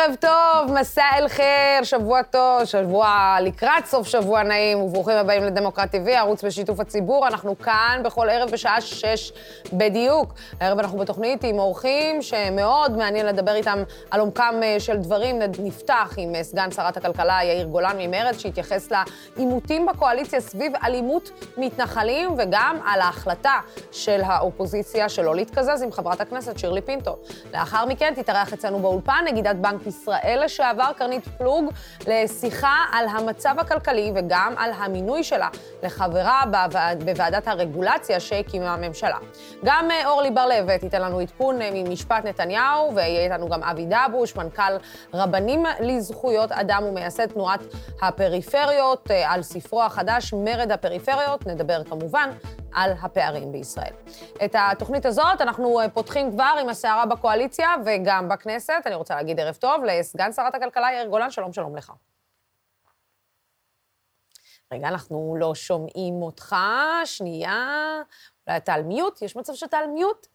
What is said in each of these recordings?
ערב טוב, מסע אל חיר, שבוע טוב, שבוע לקראת סוף שבוע נעים, וברוכים הבאים לדמוקרט TV, ערוץ בשיתוף הציבור. אנחנו כאן בכל ערב בשעה שש בדיוק. הערב אנחנו בתוכנית עם אורחים שמאוד מעניין לדבר איתם על עומקם אה, של דברים. נפתח עם אה, סגן שרת הכלכלה יאיר גולן ממרצ, שהתייחס לעימותים בקואליציה סביב אלימות מתנחלים, וגם על ההחלטה של האופוזיציה שלא להתקזז עם חברת הכנסת שירלי פינטו. לאחר מכן תתארח אצלנו באולפן נגידת בנק ישראל לשעבר, קרנית פלוג, לשיחה על המצב הכלכלי וגם על המינוי שלה לחברה בוועדת הרגולציה שהקימה הממשלה. גם אה, אורלי בר-לב תיתן לנו עדכון אה, ממשפט נתניהו, ויהיה איתנו גם אבי דבוש, מנכ"ל רבנים לזכויות אדם ומייסד תנועת הפריפריות, אה, על ספרו החדש, מרד הפריפריות. נדבר כמובן על הפערים בישראל. את התוכנית הזאת אנחנו פותחים כבר עם הסערה בקואליציה וגם בכנסת. אני רוצה להגיד ערב טוב לסגן שרת הכלכלה יאיר גולן, שלום, שלום לך. רגע, אנחנו לא שומעים אותך, שנייה. אולי אתה על מיוט? יש מצב שאתה על מיוט?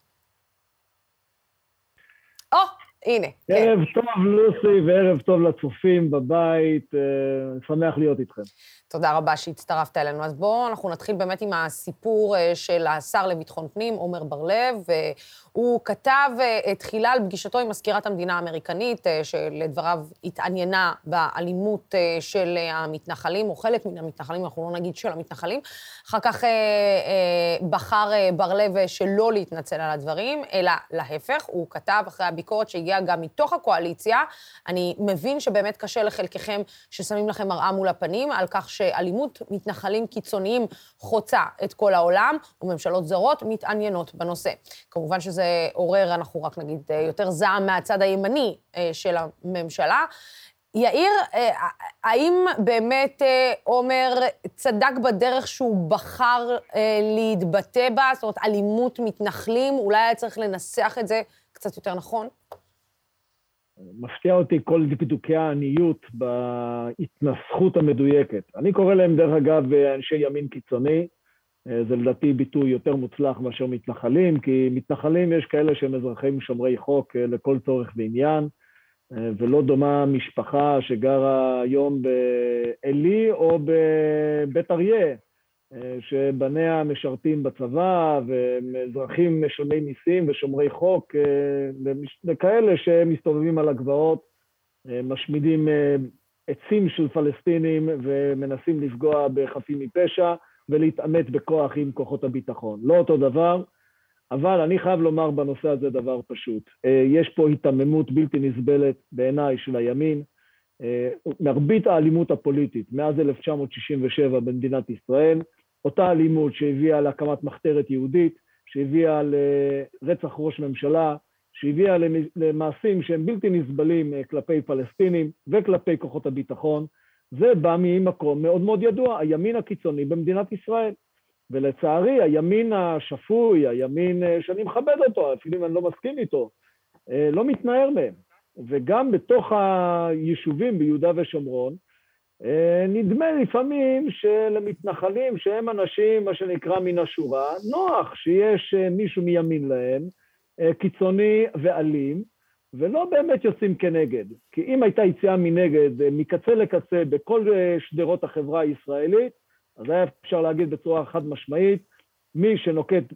או, הנה. כן. ערב כן. טוב, לוסי, וערב טוב לצופים בבית. אה, שמח להיות איתכם. תודה רבה שהצטרפת אלינו. אז בואו, אנחנו נתחיל באמת עם הסיפור אה, של השר לביטחון פנים, עמר בר-לב. הוא כתב אה, תחילה על פגישתו עם מזכירת המדינה האמריקנית, אה, שלדבריו התעניינה באלימות של המתנחלים, או חלק מן המתנחלים, אנחנו לא נגיד של המתנחלים. אחר כך בחר בר-לב שלא להתנצל על הדברים, אלא להפך, הוא כתב אחרי הביקורת שהגיעה גם מתוך הקואליציה, אני מבין שבאמת קשה לחלקכם ששמים לכם מראה מול הפנים, על כך שאלימות מתנחלים קיצוניים חוצה את כל העולם, וממשלות זרות מתעניינות בנושא. כמובן שזה עורר, אנחנו רק נגיד, אה, יותר זעם מהצד הימני אה, של הממשלה. יאיר, אה, האם באמת עומר צדק בדרך שהוא בחר להתבטא בה? זאת אומרת, אלימות מתנחלים, אולי היה צריך לנסח את זה קצת יותר נכון? מפתיע אותי כל דקדוקי העניות בהתנסחות המדויקת. אני קורא להם, דרך אגב, אנשי ימין קיצוני. זה לדעתי ביטוי יותר מוצלח מאשר מתנחלים, כי מתנחלים יש כאלה שהם אזרחים שומרי חוק אה, לכל צורך ועניין, אה, ולא דומה משפחה שגרה היום בעלי או בבית אריה, אה, שבניה משרתים בצבא והם אזרחים משלמי מיסים ושומרי חוק, אה, וכאלה שמסתובבים על הגבעות, אה, משמידים עצים של פלסטינים ומנסים לפגוע בחפים מפשע ולהתעמת בכוח עם כוחות הביטחון. לא אותו דבר, אבל אני חייב לומר בנושא הזה דבר פשוט. יש פה היתממות בלתי נסבלת בעיניי של הימין. מרבית האלימות הפוליטית מאז 1967 במדינת ישראל אותה אלימות שהביאה להקמת מחתרת יהודית, שהביאה לרצח ראש ממשלה, שהביאה למעשים שהם בלתי נסבלים אה, כלפי פלסטינים וכלפי כוחות הביטחון, זה בא ממקום מאוד מאוד ידוע, הימין הקיצוני במדינת ישראל. ולצערי, הימין השפוי, הימין אה, שאני מכבד אותו, אפילו אם אני לא מסכים איתו, אה, לא מתנער מהם. וגם בתוך היישובים ביהודה ושומרון, נדמה לפעמים שלמתנחלים, שהם אנשים, מה שנקרא מן השורה, נוח שיש אה, מישהו מימין להם, אה, קיצוני ואלים, ולא באמת יוצאים כנגד. כי אם הייתה יציאה מנגד, מקצה לקצה, בכל שדרות החברה הישראלית, אז היה אפשר להגיד בצורה חד משמעית, מי שנוקט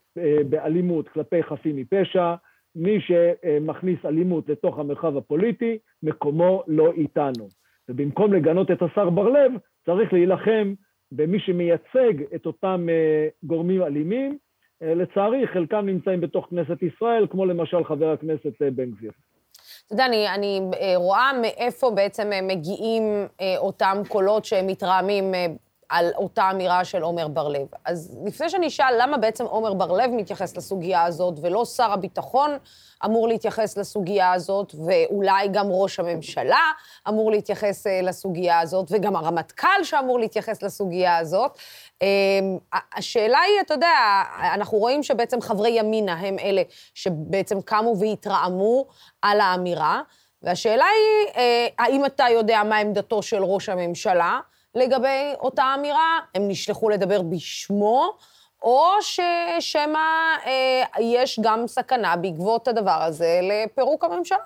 באלימות כלפי חפים מפשע, מי שמכניס אלימות לתוך המרחב הפוליטי, מקומו לא איתנו. ובמקום לגנות את השר בר-לב, צריך להילחם במי שמייצג את אותם uh, גורמים אלימים. Uh, לצערי, חלקם נמצאים בתוך כנסת ישראל, כמו למשל חבר הכנסת uh, בן גביר. אתה יודע, אני, אני רואה מאיפה בעצם מגיעים אותם קולות שמתרעמים על אותה אמירה של עומר בר-לב. אז לפני שאני אשאל למה בעצם עומר בר-לב מתייחס לסוגיה הזאת, ולא שר הביטחון אמור להתייחס לסוגיה הזאת, ואולי גם ראש הממשלה אמור להתייחס אה, לסוגיה הזאת, וגם הרמטכ"ל שאמור להתייחס לסוגיה הזאת. אמ, השאלה היא, אתה יודע, אנחנו רואים שבעצם חברי ימינה הם אלה שבעצם קמו והתרעמו על האמירה, והשאלה היא, אה, האם אתה יודע מה עמדתו של ראש הממשלה? לגבי אותה אמירה, הם נשלחו לדבר בשמו, או ששמא אה, יש גם סכנה בעקבות הדבר הזה לפירוק הממשלה.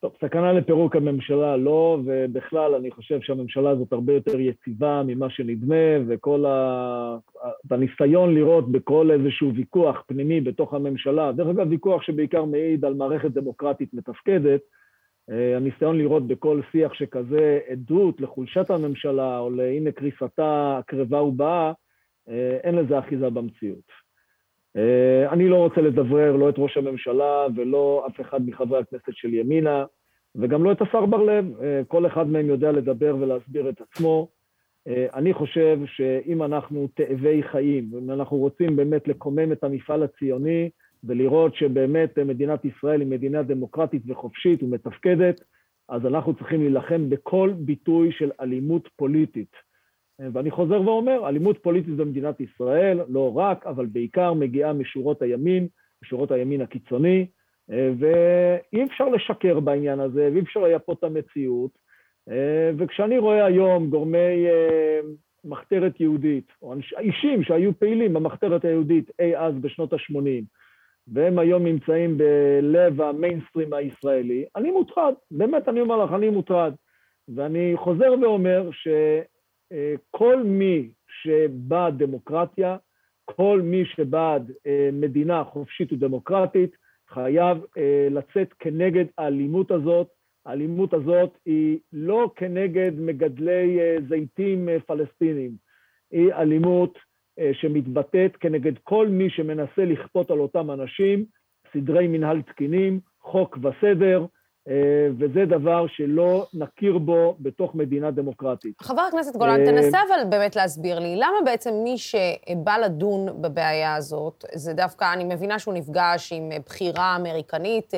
טוב, סכנה לפירוק הממשלה לא, ובכלל אני חושב שהממשלה הזאת הרבה יותר יציבה ממה שנדמה, וכל ה... הניסיון לראות בכל איזשהו ויכוח פנימי בתוך הממשלה, דרך אגב ויכוח שבעיקר מעיד על מערכת דמוקרטית מתפקדת, הניסיון לראות בכל שיח שכזה עדות לחולשת הממשלה או להנה קריסתה הקרבה ובאה, אה, אין לזה אחיזה במציאות. אה, אני לא רוצה לדברר לא את ראש הממשלה ולא אף אחד מחברי הכנסת של ימינה, וגם לא את השר בר לב. כל אחד מהם יודע לדבר ולהסביר את עצמו. אני חושב שאם אנחנו תאבי חיים, אם אנחנו רוצים באמת לקומם את המפעל הציוני, ולראות שבאמת מדינת ישראל היא מדינה דמוקרטית וחופשית ומתפקדת, אז אנחנו צריכים להילחם בכל ביטוי של אלימות פוליטית. ואני חוזר ואומר, אלימות פוליטית במדינת ישראל, לא רק, אבל בעיקר מגיעה משורות הימין, משורות הימין הקיצוני, ואי אפשר לשקר בעניין הזה, ואי אפשר לייפות את המציאות. וכשאני רואה היום גורמי אה, מחתרת יהודית, או אישים שהיו פעילים במחתרת היהודית אי אז בשנות ה-80, והם היום נמצאים בלב המיינסטרים הישראלי, אני מוטרד, באמת אני אומר לך, אני מוטרד. ואני חוזר ואומר שכל מי שבעד דמוקרטיה, כל מי שבעד אה, מדינה חופשית ודמוקרטית, חייב אה, לצאת כנגד האלימות הזאת. האלימות הזאת היא לא כנגד מגדלי אה, זיתים פלסטינים, היא אלימות שמתבטאת כנגד כל מי שמנסה לכפות על אותם אנשים סדרי מנהל תקינים, חוק וסדר, אה, וזה דבר שלא נכיר בו בתוך מדינה דמוקרטית. חבר הכנסת גולן, אה, תנסה אבל באמת להסביר לי, למה בעצם מי שבא לדון בבעיה הזאת, זה דווקא, אני מבינה שהוא נפגש עם בחירה אמריקנית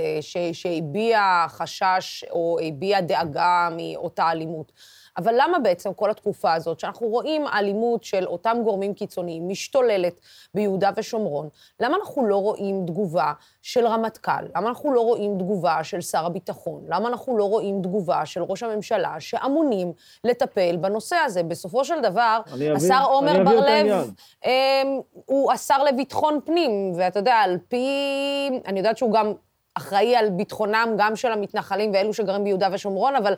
שהביעה חשש או הביעה דאגה מאותה אלימות. אבל למה בעצם כל התקופה הזאת, שאנחנו רואים אלימות של אותם גורמים קיצוניים משתוללת ביהודה ושומרון, למה אנחנו לא רואים תגובה של רמטכ"ל? למה אנחנו לא רואים תגובה של שר הביטחון? למה אנחנו לא רואים תגובה של ראש הממשלה שאמונים לטפל בנושא הזה? בסופו של דבר, השר עמר בר-לב אמ, הוא השר לביטחון פנים, ואתה יודע, על פי... אני יודעת שהוא גם אחראי על ביטחונם גם של המתנחלים ואלו שגרים ביהודה ושומרון, אבל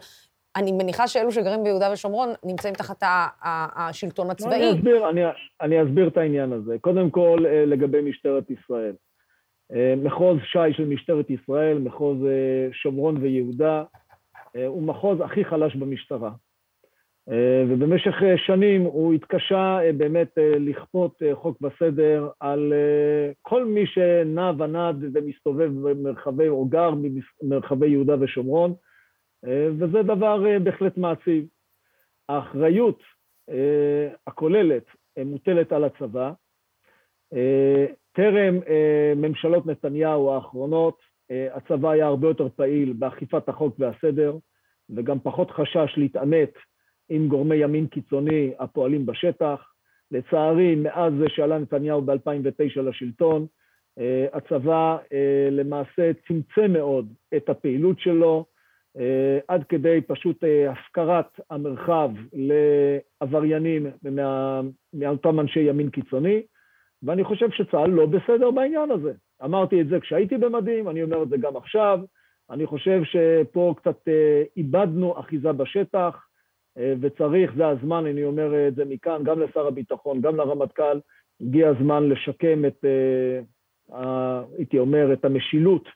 אני מניחה שאלו שגרים ביהודה ושומרון נמצאים תחת השלטון הצבאי. אני אסביר, אני, אני אסביר את העניין הזה. קודם כל, אה, לגבי משטרת ישראל. אה, מחוז ש"י של משטרת ישראל, מחוז אה, שומרון ויהודה, הוא מחוז הכי חלש במשטרה. ובמשך שנים הוא התקשה באמת לכפות חוק וסדר על כל מי שנע ונד ומסתובב במרחבי, או גר במרחבי יהודה ושומרון, וזה דבר אה, בהחלט מעציב. האחריות אה, הכוללת מוטלת על הצבא. טרם ממשלות נתניהו האחרונות, הצבא היה הרבה יותר פעיל באכיפת החוק והסדר, וגם פחות חשש להתעמת עם גורמי ימין קיצוני הפועלים בשטח. לצערי, מאז שעלה נתניהו ב-2009 לשלטון, הצבא למעשה צמצם מאוד את הפעילות שלו, אה, עד כדי פשוט אה, הפקרת המרחב לעבריינים מה, מאותם אנשי ימין קיצוני, ואני חושב שצה"ל לא בסדר בעניין הזה. אמרתי את זה כשהייתי במדים, אני אומר את זה גם עכשיו. אני חושב שפה קצת אה, איבדנו אחיזה בשטח, וצריך, זה הזמן, אני אומר את זה מכאן, גם לשר הביטחון, גם לרמטכ"ל, הגיע הזמן לשקם את, הייתי אומר, את המשילות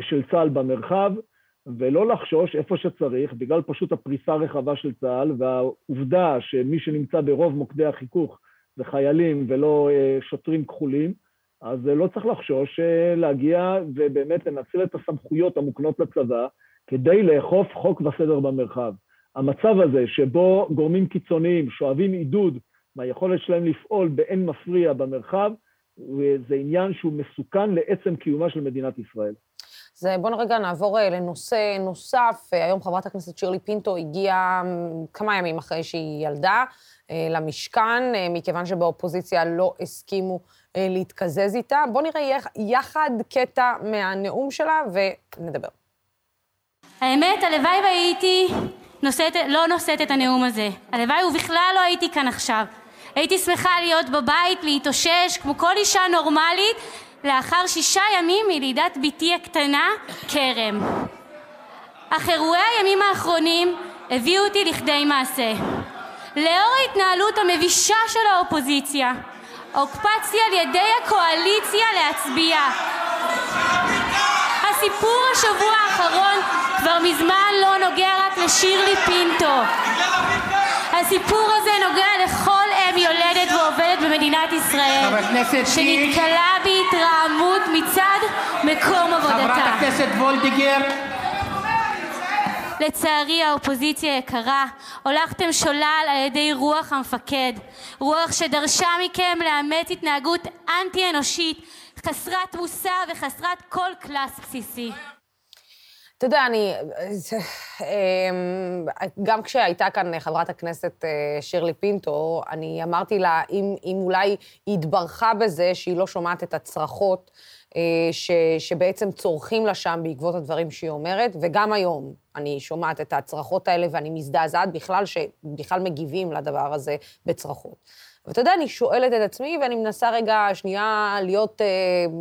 של צה"ל במרחב. ולא לחשוש איפה שצריך, בגלל פשוט הפריסה הרחבה של צה"ל, והעובדה שמי שנמצא ברוב מוקדי החיכוך זה חיילים ולא אה, שוטרים כחולים, אז לא צריך לחשוש אה, להגיע ובאמת לנצל את הסמכויות המוקנות לצבא כדי לאכוף חוק וסדר במרחב. המצב הזה שבו גורמים קיצוניים שואבים עידוד מהיכולת שלהם לפעול באין מפריע במרחב, זה עניין שהוא מסוכן לעצם קיומה של מדינת ישראל. אז בואו רגע נעבור אה, לנושא נוסף. אה, היום חברת הכנסת שירלי פינטו הגיעה כמה ימים אחרי שהיא ילדה אה, למשכן, מכיוון שבאופוזיציה לא הסכימו להתקזז איתה. בואו נראה יחד קטע מהנאום שלה ונדבר. האמת, הלוואי והייתי נושאת, לא נושאת את הנאום הזה. הלוואי ובכלל לא הייתי כאן עכשיו. הייתי שמחה להיות בבית, להתאושש, כמו כל אישה נורמלית, לאחר שישה ימים מלידת בתי הקטנה, כרם. אך אירועי הימים האחרונים הביאו אותי לכדי מעשה. לאור ההתנהלות המבישה של האופוזיציה, הוקפצתי על ידי הקואליציה להצביע. הסיפור השבוע האחרון כבר מזמן לא נוגע רק לשירלי פינטו. הסיפור הזה נוגע לכל אם יולדת ועובדת במדינת ישראל, שנתקלה בהתרעמות מצד מקום עבודתה. חברת הכנסת וולדיגר. לצערי האופוזיציה יקרה, הולכתם שולל על ידי רוח המפקד, רוח שדרשה מכם לאמץ התנהגות אנטי אנושית, חסרת מוסר וחסרת כל קלאס בסיסי. אתה יודע, אני... אמ, גם כשהייתה כאן חברת הכנסת אה, שירלי פינטו, אני אמרתי לה, אם, אם אולי היא התברכה בזה שהיא לא שומעת את הצרחות אה, ש, שבעצם צורכים לה שם בעקבות הדברים שהיא אומרת, וגם היום אני שומעת את הצרחות האלה ואני מזדעזעת בכלל, שבכלל מגיבים לדבר הזה בצרחות. ואתה יודע, אני שואלת את עצמי, ואני מנסה רגע שנייה להיות, אה,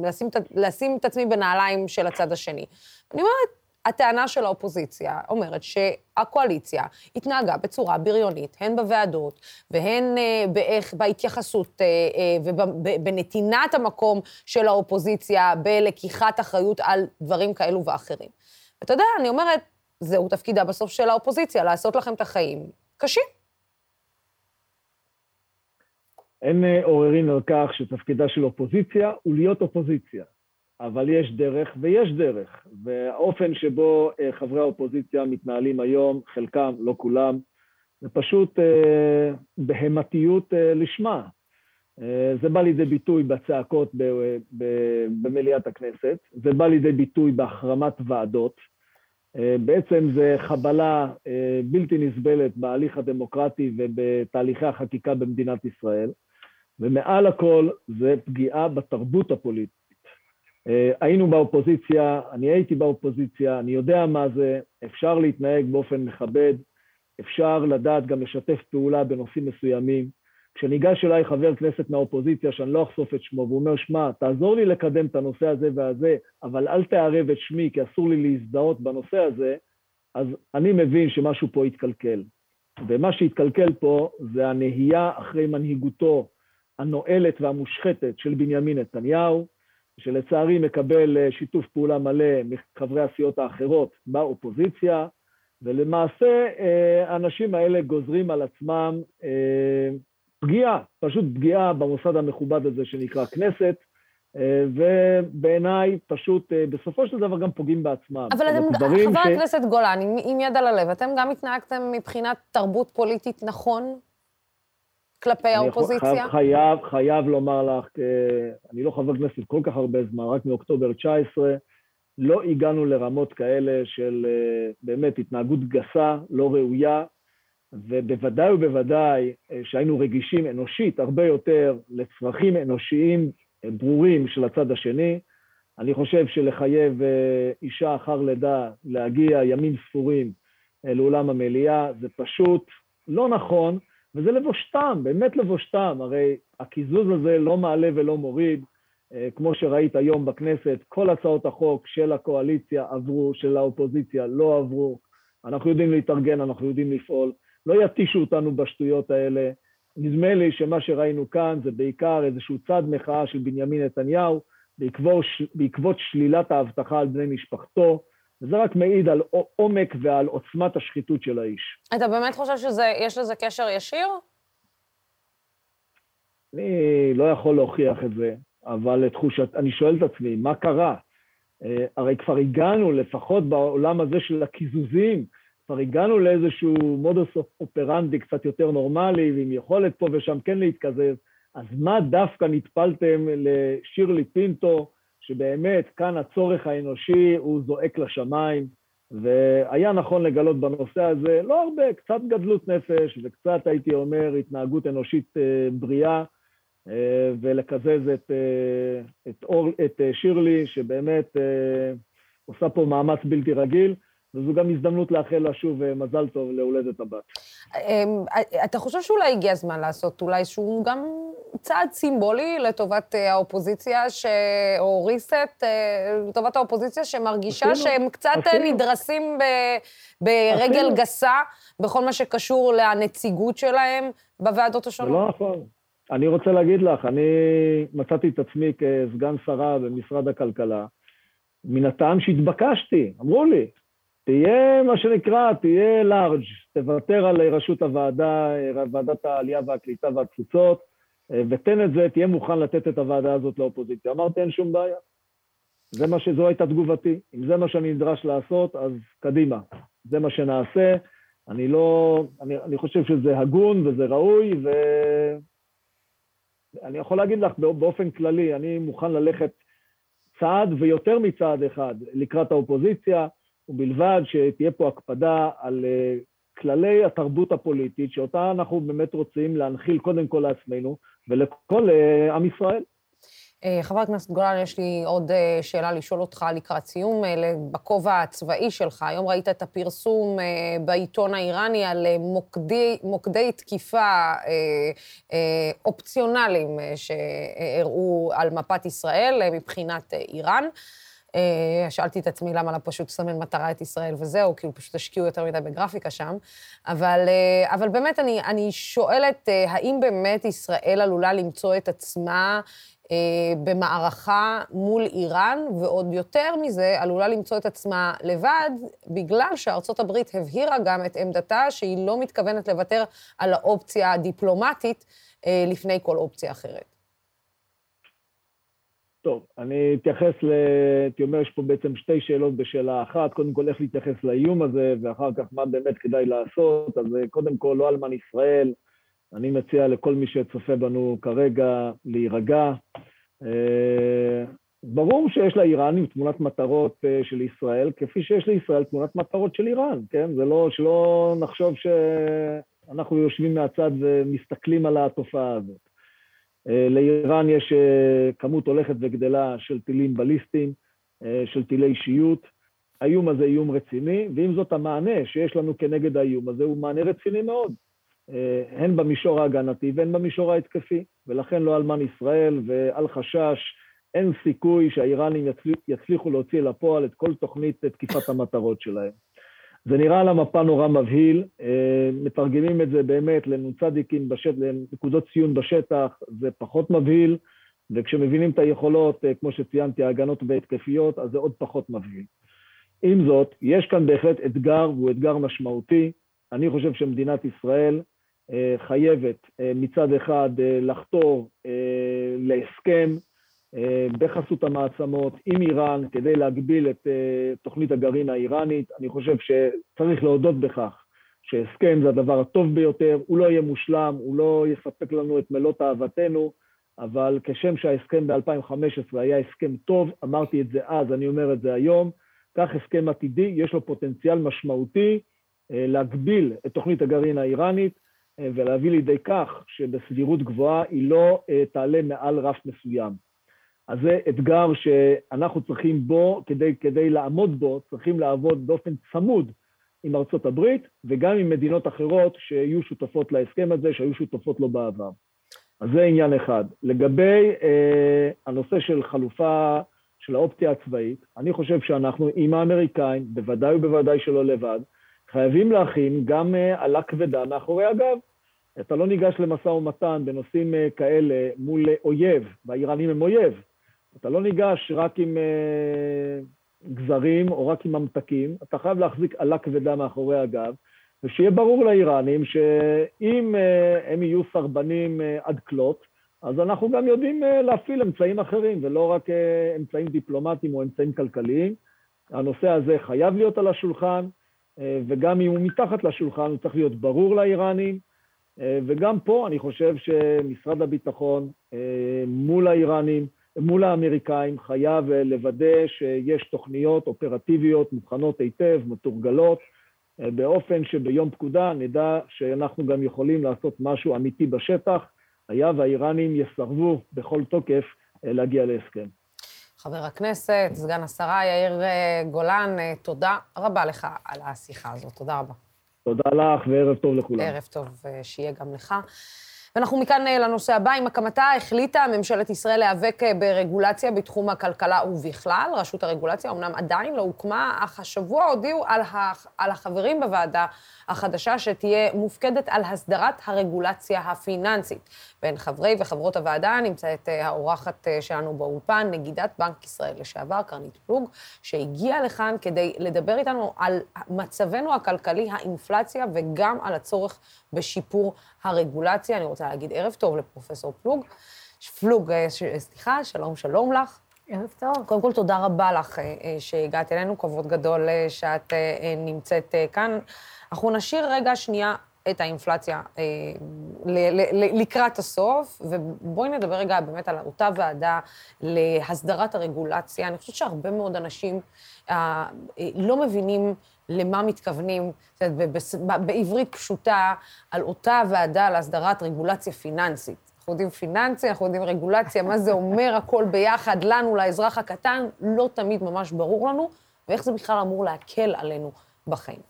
לשים, לשים את עצמי בנעליים של הצד השני. אני אומרת, הטענה של האופוזיציה אומרת שהקואליציה התנהגה בצורה בריונית, הן בוועדות והן אה, באיך, בהתייחסות אה, אה, ובנתינת המקום של האופוזיציה בלקיחת אחריות על דברים כאלו ואחרים. ואתה יודע, אני אומרת, זהו תפקידה בסוף של האופוזיציה, לעשות לכם את החיים קשים. אין עוררין על כך שתפקידה של אופוזיציה הוא להיות אופוזיציה. אבל יש דרך ויש דרך, והאופן שבו אה, חברי האופוזיציה מתנהלים היום, חלקם, לא כולם, זה פשוט אה, בהמתיות אה, לשמה. זה בא לידי ביטוי בצעקות במליאת הכנסת, זה בא לידי ביטוי בהחרמת ועדות. בעצם זה חבלה בלתי נסבלת בהליך הדמוקרטי ובתהליכי החקיקה במדינת ישראל, ומעל הכל זה פגיעה בתרבות הפוליטית. אה, היינו באופוזיציה, אני הייתי באופוזיציה, אני יודע מה זה, אפשר להתנהג באופן מכבד, אפשר לדעת גם לשתף פעולה בנושאים מסוימים. כשניגש אליי חבר כנסת מהאופוזיציה, שאני לא אחשוף את שמו, והוא אומר, שמע, תעזור לי לקדם את הנושא הזה והזה, אבל אל תערב את שמי, כי אסור לי להזדהות בנושא הזה, אז אני מבין שמשהו פה התקלקל. ומה שהתקלקל פה זה הנהייה אחרי מנהיגותו הנואלת והמושחתת של בנימין נתניהו, שלצערי מקבל אה, שיתוף פעולה מלא מחברי הסיעות האחרות באופוזיציה, ולמעשה אה, האנשים האלה גוזרים על עצמם אה, פגיעה, פשוט פגיעה במוסד המכובד הזה שנקרא כנסת, ובעיניי פשוט בסופו של דבר גם פוגעים בעצמם. אבל אתם, חבר ש... הכנסת גולן, עם, עם יד על הלב, אתם גם התנהגתם מבחינת תרבות פוליטית נכון כלפי האופוזיציה? חייב, חייב לומר לך, אני לא חבר כנסת כל כך הרבה זמן, רק מאוקטובר 19, לא הגענו לרמות כאלה של אה, באמת התנהגות גסה, לא ראויה, ובוודאי ובוודאי אה, שהיינו רגישים אנושית הרבה יותר לצרכים אנושיים אה, ברורים של הצד השני. אני חושב שלחייב אישה אחר לידה להגיע ימים ספורים לאולם המליאה זה פשוט לא נכון, וזה לבושתם, באמת לבושתם, הרי הקיזוז הזה לא מעלה ולא מוריד, אה, כמו שראית היום בכנסת, כל הצעות החוק של הקואליציה עברו, של האופוזיציה לא עברו, אנחנו יודעים להתארגן, אנחנו יודעים לפעול, לא יתישו אותנו בשטויות האלה. נדמה לי שמה שראינו כאן זה בעיקר איזשהו צד מחאה של בנימין נתניהו בעקבות, בעקבות שלילת האבטחה על בני משפחתו, וזה רק מעיד על עומק ועל עוצמת השחיתות של האיש. אתה באמת חושב שיש לזה קשר ישיר? אני לא יכול להוכיח את זה, אבל לתחושת, אני שואל את עצמי, מה קרה? אה, הרי כבר הגענו, לפחות בעולם הזה של הקיזוזים, כבר הגענו לאיזשהו מודוס אופרנדי קצת יותר נורמלי, ועם יכולת פה ושם כן להתקזז, אז מה דווקא נטפלתם לשירלי פינטו, שבאמת כאן הצורך האנושי הוא זועק לשמיים, והיה נכון לגלות בנושא הזה לא הרבה, קצת גדלות נפש וקצת, הייתי אומר, התנהגות אנושית אה, בריאה, אה, ולקזז את, אה, את, אור, את שירלי, שבאמת עושה פה מאמץ בלתי רגיל, וזו גם הזדמנות לאחל לה שוב מזל טוב להולדת הבת. אמ, אתה חושב שאולי הגיע הזמן לעשות אולי איזשהו גם צעד סימבולי לטובת אה, האופוזיציה, ש... או ריסט, אה, לטובת האופוזיציה, שמרגישה עשינו, שהם קצת עשינו. נדרסים ב... ברגל עשינו. גסה בכל מה שקשור לנציגות שלהם בוועדות השונות. זה לא נכון. אני רוצה להגיד לך, אני מצאתי את עצמי כסגן שרה במשרד הכלכלה, מן הטעם שהתבקשתי, אמרו לי, תהיה מה שנקרא, תהיה לארג', תוותר על ראשות הוועדה, ועדת העלייה והקליטה והתפוצות, ותן את זה, תהיה מוכן לתת את הוועדה הזאת לאופוזיציה. אמרתי, אין שום בעיה. זה מה שזו הייתה תגובתי. אם זה מה שאני נדרש לעשות, אז קדימה. זה מה שנעשה. אני לא... אני, אני חושב שזה הגון וזה ראוי, ואני יכול להגיד לך באופן כללי, אני מוכן ללכת צעד ויותר מצעד אחד לקראת האופוזיציה. ובלבד שתהיה פה הקפדה על אה, כללי התרבות הפוליטית, שאותה אנחנו באמת רוצים להנחיל קודם כל לעצמנו ולכל אה, עם ישראל. אה, חבר הכנסת גולן, יש לי עוד שאלה לשאול אותך לקראת סיום, בכובע הצבאי שלך. היום ראית את הפרסום בעיתון האיראני על מוקדי, מוקדי תקיפה אופציונליים שהראו על מפת ישראל מבחינת איראן. אה, שאלתי את עצמי למה לא פשוט לסמן מטרה את ישראל וזהו, כאילו פשוט השקיעו יותר מדי בגרפיקה שם. אבל, אה, אבל באמת, אני, אני שואלת, אה, האם באמת ישראל עלולה למצוא את עצמה במערכה מול איראן, ועוד יותר מזה, עלולה למצוא את עצמה לבד, בגלל שארצות הברית הבהירה גם את עמדתה שהיא לא מתכוונת לוותר על האופציה הדיפלומטית לפני כל אופציה אחרת. טוב, אני אתייחס ל... הייתי אומר, יש פה בעצם שתי שאלות בשאלה אחת. קודם כל, איך להתייחס לאיום הזה, ואחר כך מה באמת כדאי לעשות. אז אה, קודם כל, לא אלמן ישראל. אני מציע לכל מי שצופה בנו כרגע להירגע. אה, ברור שיש לאיראנים תמונת מטרות אה, של ישראל, כפי שיש לישראל תמונת מטרות של איראן, כן? זה לא, שלא נחשוב שאנחנו יושבים מהצד ומסתכלים על התופעה הזאת. אה, לאיראן יש אה, כמות הולכת וגדלה של טילים בליסטיים, אה, של טילי אישיות. האיום הזה איום רציני, ועם זאת המענה שיש לנו כנגד האיום הזה הוא מענה רציני מאוד, הן במישור ההגנתי והן במישור ההתקפי, ולכן לא אלמן ישראל ואל חשש, אין סיכוי שהאיראנים יצליחו להוציא לפועל את כל תוכנית תקיפת המטרות שלהם. זה נראה על המפה נורא מבהיל, אה, מתרגמים את זה באמת לנ"צים, בשט... לנקודות ציון בשטח, זה פחות מבהיל, וכשמבינים את היכולות, אה, כמו שציינתי, ההגנות והתקפיות, אז זה עוד פחות מבהיל. עם זאת, יש כאן בהחלט אתגר, והוא אתגר משמעותי. אני חושב שמדינת ישראל אה, חייבת מצד אחד לחתור להסכם בחסות המעצמות עם איראן כדי להגביל את אה, תוכנית הגרעין האיראנית. אני חושב שצריך להודות בכך שהסכם זה הדבר הטוב ביותר, הוא לא יהיה מושלם, הוא לא יספק לנו את מלוא אהבתנו, אבל כשם שההסכם ב-2015 היה הסכם טוב, אמרתי את זה אז, אני אומר את זה היום, כך הסכם עתידי, יש לו פוטנציאל משמעותי אה, להגביל את תוכנית הגרעין האיראנית ולהביא לידי כך שבסבירות גבוהה היא לא תעלה מעל רף מסוים. אז זה אתגר שאנחנו צריכים בו, כדי, כדי לעמוד בו, צריכים לעבוד באופן צמוד עם ארצות הברית וגם עם מדינות אחרות שיהיו שותפות להסכם הזה, שהיו שותפות לו בעבר. אז זה עניין אחד. לגבי אה, הנושא של חלופה של האופציה הצבאית, אני חושב שאנחנו עם האמריקאים, בוודאי ובוודאי שלא לבד, חייבים להכין גם אה, עלה כבדה מאחורי הגב. אתה לא ניגש למשא ומתן בנושאים אה, כאלה מול אויב, והאיראנים הם אויב, אתה לא ניגש רק עם אה, גזרים או רק עם ממתקים, אתה חייב להחזיק עלה כבדה מאחורי הגב, ושיהיה ברור לאיראנים שאם אה, הם יהיו סרבנים אה, עד כלות, אז אנחנו גם יודעים אה, להפעיל אמצעים אחרים, ולא רק אה, אמצעים דיפלומטיים או אמצעים כלכליים. הנושא הזה חייב להיות על השולחן, אה, וגם אם הוא מתחת לשולחן, הוא צריך להיות ברור לאיראנים. אה, וגם פה אני חושב שמשרד הביטחון אה, מול האיראנים, מול האמריקאים חייב אה, לוודא שיש תוכניות אופרטיביות מוכנות היטב, מתורגלות, אה, באופן שביום פקודה נדע שאנחנו גם יכולים לעשות משהו אמיתי בשטח, היה והאיראנים יסרבו בכל תוקף אה, להגיע להסכם. חבר הכנסת, סגן השרה יאיר גולן, תודה רבה לך על השיחה הזאת. תודה רבה. תודה לך וערב טוב לכולם. ערב טוב שיהיה גם לך. ואנחנו מכאן אה, לנושא הבא. עם הקמתה החליטה ממשלת ישראל להיאבק אה, ברגולציה בתחום הכלכלה ובכלל. רשות הרגולציה אמנם עדיין לא הוקמה, אך השבוע הודיעו על, הח... על החברים בוועדה החדשה שתהיה מופקדת על הסדרת הרגולציה הפיננסית. בין חברי וחברות הוועדה נמצאת אה, האורחת שלנו באולפן, נגידת בנק ישראל לשעבר, קרנית פלוג, שהגיעה לכאן כדי לדבר איתנו על מצבנו הכלכלי, האינפלציה, וגם על הצורך בשיפור הרגולציה. אני רוצה להגיד ערב טוב לפרופסור פלוג. פלוג, אה, סליחה, שלום, שלום לך. ערב טוב. קודם כל, תודה רבה לך אה, אה, שהגעת אלינו, כבוד גדול שאת נמצאת כאן. אנחנו נשאיר רגע שנייה את האינפלציה לקראת הסוף, ובואי נדבר רגע באמת על אותה ועדה להסדרת הרגולציה. אני חושבת שהרבה מאוד אנשים לא מבינים למה מתכוונים, בעברית פשוטה, על אותה ועדה להסדרת רגולציה פיננסית. אנחנו יודעים פיננסי, אנחנו יודעים רגולציה, מה זה אומר הכל ביחד, לנו, לאזרח הקטן, לא תמיד ממש ברור לנו, ואיך זה בכלל אמור להקל עלינו בחיים.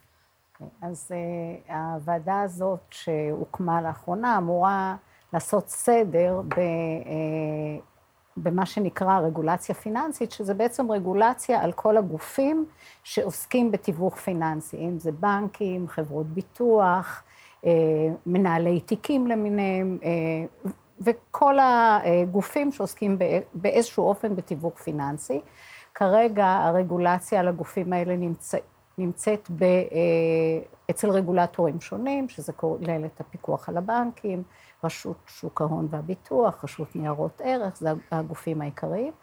אז uh, הוועדה הזאת שהוקמה לאחרונה אמורה לעשות סדר uh, במה שנקרא רגולציה פיננסית, שזה בעצם רגולציה על כל הגופים שעוסקים בתיווך פיננסי, אם זה בנקים, חברות ביטוח, אה, מנהלי תיקים למיניהם, אה, וכל הגופים שעוסקים באיזשהו אופן בתיווך פיננסי. כרגע הרגולציה על הגופים האלה נמצא, נמצאת אה, אצל רגולטורים שונים, שזה כולל את הפיקוח על הבנקים, רשות שוק ההון והביטוח, רשות ניירות ערך, זה הגופים העיקריים.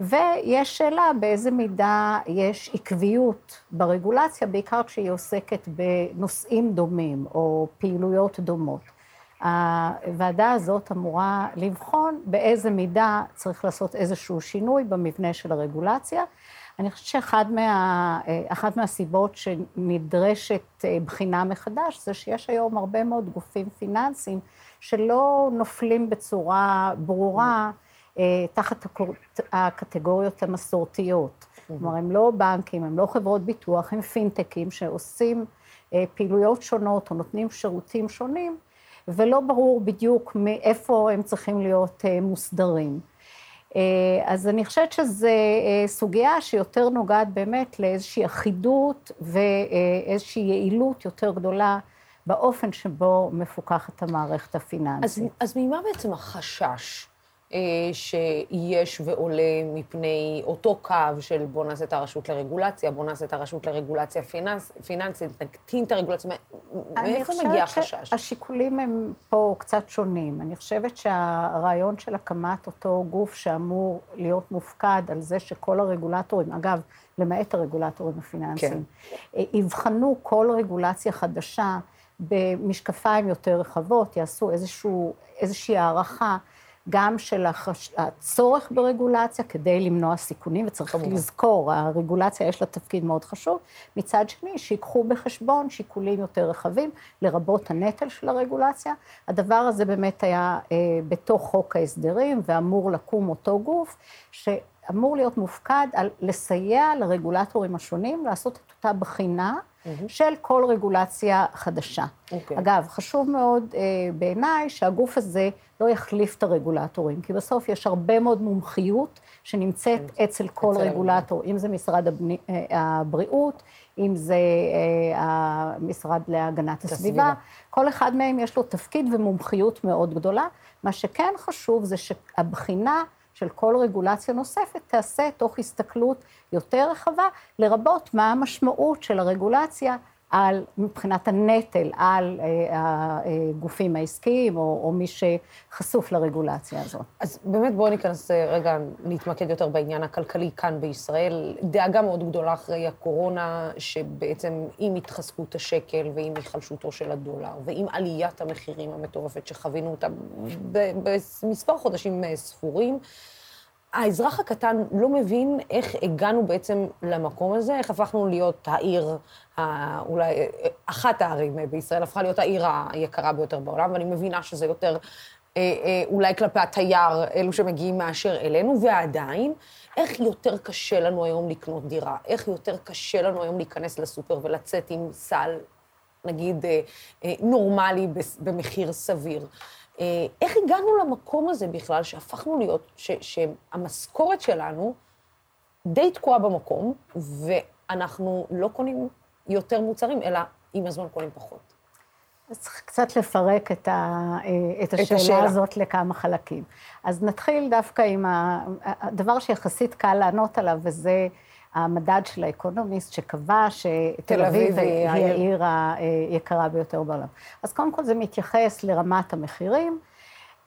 ויש שאלה באיזה מידה יש עקביות ברגולציה, בעיקר כשהיא עוסקת בנושאים דומים או פעילויות דומות. הוועדה הזאת אמורה לבחון באיזה מידה צריך לעשות איזשהו שינוי במבנה של הרגולציה. אני חושבת שאחת מה, מהסיבות שנדרשת אה, בחינה מחדש זה שיש היום הרבה מאוד גופים פיננסיים שלא נופלים בצורה ברורה אה, תחת הקטגוריות המסורתיות. כלומר, הם לא בנקים, הם לא חברות ביטוח, הם פינטקים שעושים אה, פעילויות שונות או נותנים שירותים שונים, ולא ברור בדיוק מאיפה הם צריכים להיות מוסדרים. אז אני חושבת שזו סוגיה שיותר נוגעת באמת לאיזושהי אחידות ואיזושהי יעילות יותר גדולה באופן שבו מפוקחת המערכת הפיננסית. אז, אז ממה בעצם החשש אה, שיש ועולה מפני אותו קו של בוא נעשה את הרשות לרגולציה, בוא נעשה את הרשות לרגולציה פיננס, פיננסית, נקטין את הרגולציה, מאיפה מגיע החשש? אני חושבת שהשיקולים הם פה קצת שונים. אני חושבת שהרעיון של הקמת אותו גוף שאמור להיות מופקד על זה שכל הרגולטורים, אגב, למעט הרגולטורים הפיננסיים, כן. יבחנו כל רגולציה חדשה במשקפיים יותר רחבות, יעשו איזשהו, איזושהי הערכה גם של החש... הצורך ברגולציה כדי למנוע סיכונים, וצריך כמובן. לזכור, הרגולציה יש לה תפקיד מאוד חשוב. מצד שני, שיקחו בחשבון שיקולים יותר רחבים, לרבות הנטל של הרגולציה. הדבר הזה באמת היה אה, בתוך חוק ההסדרים, ואמור לקום אותו גוף, שאמור להיות מופקד על לסייע לרגולטורים השונים לעשות את אותה בחינה. mm-hmm. של כל רגולציה חדשה. Okay. אוקיי. אגב, חשוב מאוד אה, בעיניי שהגוף הזה לא יחליף את הרגולטורים, כי בסוף יש הרבה מאוד מומחיות שנמצאת mm-hmm. אצל כל אצל רגולטור, אם זה משרד הבני, אה, הבריאות, אם זה אה, המשרד להגנת הסביבה, הסביבה, כל אחד מהם יש לו תפקיד ומומחיות מאוד גדולה. מה שכן חשוב זה שהבחינה של כל רגולציה נוספת תעשה תוך הסתכלות יותר רחבה, לרבות מה המשמעות של הרגולציה על, מבחינת הנטל על אה, הגופים העסקיים, או, או מי שחשוף לרגולציה הזאת. אז באמת בואו ניכנס אה, רגע, נתמקד יותר בעניין הכלכלי כאן בישראל. דאגה מאוד גדולה אחרי הקורונה, שבעצם עם התחזקות השקל ועם היחלשותו של הדולר, ועם עליית המחירים המטורפת שחווינו אותה במספר חודשים אה, ספורים, האזרח הקטן לא מבין איך הגענו בעצם למקום הזה, איך הפכנו להיות העיר, אולי אחת הערים בישראל, הפכה להיות העיר היקרה ביותר בעולם, ואני מבינה שזה יותר אה, אה, אולי כלפי התייר, אלו שמגיעים מאשר אלינו, ועדיין, איך יותר קשה לנו היום לקנות דירה? איך יותר קשה לנו היום להיכנס לסופר ולצאת עם סל, נגיד, אה, נורמלי במחיר סביר? איך הגענו למקום הזה בכלל, שהפכנו להיות, ש, שהמשכורת שלנו די תקועה במקום, ואנחנו לא קונים יותר מוצרים, אלא עם הזמן קונים פחות. אז צריך קצת לפרק את, ה, את השאלה את השאלה הזאת לכמה חלקים. אז נתחיל דווקא עם הדבר שיחסית קל לענות עליו, וזה המדד של האקונומיסט שקבע שתל אביב היא העיר היקרה ביותר בעולם. אז קודם כל זה מתייחס לרמת המחירים,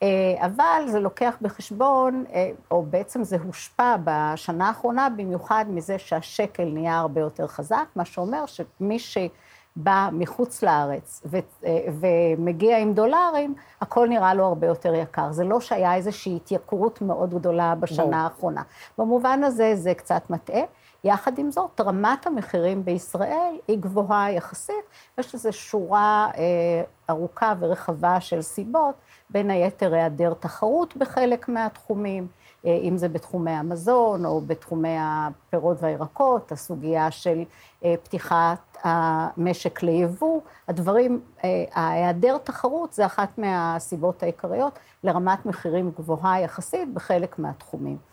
אה, אבל זה לוקח בחשבון, אה, או בעצם זה הושפע בשנה האחרונה, במיוחד מזה שהשקל נהיה הרבה יותר חזק, מה שאומר שמי שבא מחוץ לארץ ו, אה, ומגיע עם דולרים, הכל נראה לו הרבה יותר יקר. זה לא שהיה איזושהי התייקרות מאוד גדולה בשנה בוא. האחרונה. במובן הזה זה קצת מטעה. יחד עם זאת, רמת המחירים בישראל היא גבוהה יחסית, יש לזה שורה אה, ארוכה ורחבה של סיבות, בין היתר היעדר תחרות בחלק מהתחומים, אה, אם זה בתחומי המזון או בתחומי הפירות והירקות, הסוגיה של אה, פתיחת המשק ליבוא, הדברים, אה, ההיעדר תחרות זה אחת מהסיבות העיקריות לרמת מחירים גבוהה יחסית בחלק מהתחומים.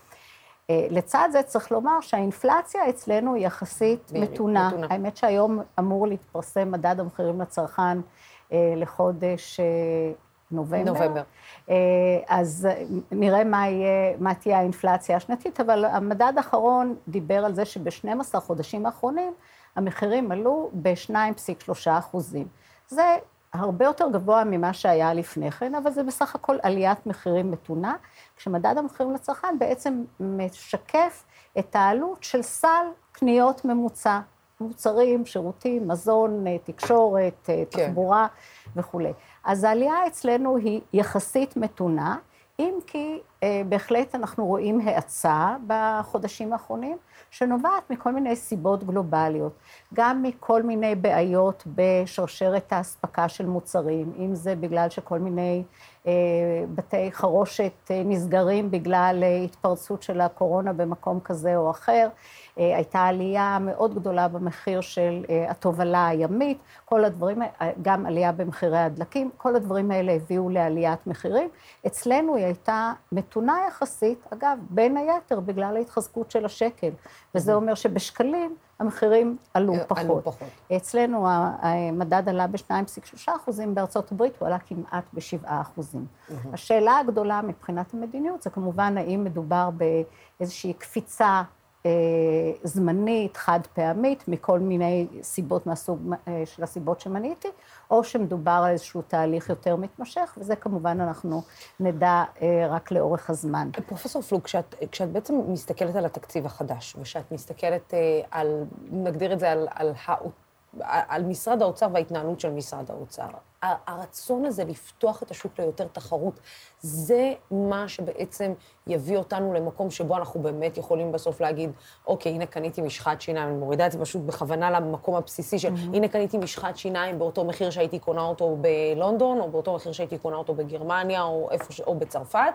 אה, לצד זה צריך לומר שהאינפלציה אצלנו היא יחסית מתונה. מתונה. האמת שהיום אמור להתפרסם מדד המחירים לצרכן אה, לחודש אה, נובמבר. נובמבר. אז נראה מה, יהיה, מה תהיה האינפלציה השנתית, אבל המדד האחרון דיבר על זה שב-12 חודשים האחרונים המחירים עלו ב-2.3 אחוזים. זה הרבה יותר גבוה ממה שהיה לפני כן, אבל זה בסך הכל עליית מחירים מתונה, כשמדד המחירים לצרכן בעצם משקף את העלות של סל קניות ממוצע, מוצרים, שירותים, מזון, אה, תקשורת, אה, כן. תחבורה כן. וכולי. אז העלייה אצלנו היא יחסית מתונה, אם כי אה, בהחלט אנחנו רואים האצה בחודשים האחרונים, שנובעת מכל מיני סיבות גלובליות, גם מכל מיני בעיות בשרשרת האספקה של מוצרים, אם זה בגלל שכל מיני אה, בתי חרושת אה, נסגרים בגלל אה, התפרצות של הקורונה במקום כזה או אחר, הייתה עלייה מאוד גדולה במחיר של אה, התובלה הימית, כל הדברים, גם עלייה במחירי הדלקים, כל הדברים האלה הביאו לעליית מחירים. אצלנו היא הייתה מתונה יחסית, אגב, בין היתר בגלל ההתחזקות של השקל, וזה אומר שבשקלים המחירים עלו פחות. עלו פחות. אצלנו המדד עלה ב-2.3 אחוזים, בארצות הברית הוא עלה כמעט ב-7 אחוזים. השאלה הגדולה מבחינת המדיניות זה כמובן האם מדובר באיזושהי קפיצה אה, זמנית, חד פעמית, מכל מיני סיבות מהסוג אה, של הסיבות שמניתי, או שמדובר על איזשהו תהליך יותר מתמשך, וזה כמובן אנחנו נדע אה, רק לאורך הזמן. פרופסור פלוג, כשאת, כשאת בעצם מסתכלת על התקציב החדש, ושאת מסתכלת על, נגדיר את זה, על, על, על משרד האוצר וההתנהלות של משרד האוצר, הרצון הזה לפתוח את השוק ליותר תחרות, זה מה שבעצם יביא אותנו למקום שבו אנחנו באמת יכולים בסוף להגיד, אוקיי, הנה קניתי משחת שיניים, אני מורידה את זה פשוט בכוונה למקום הבסיסי של, mm-hmm. הנה קניתי משחת שיניים באותו מחיר שהייתי קונה אותו בלונדון, או באותו מחיר שהייתי קונה אותו בגרמניה, או, איפה, או בצרפת.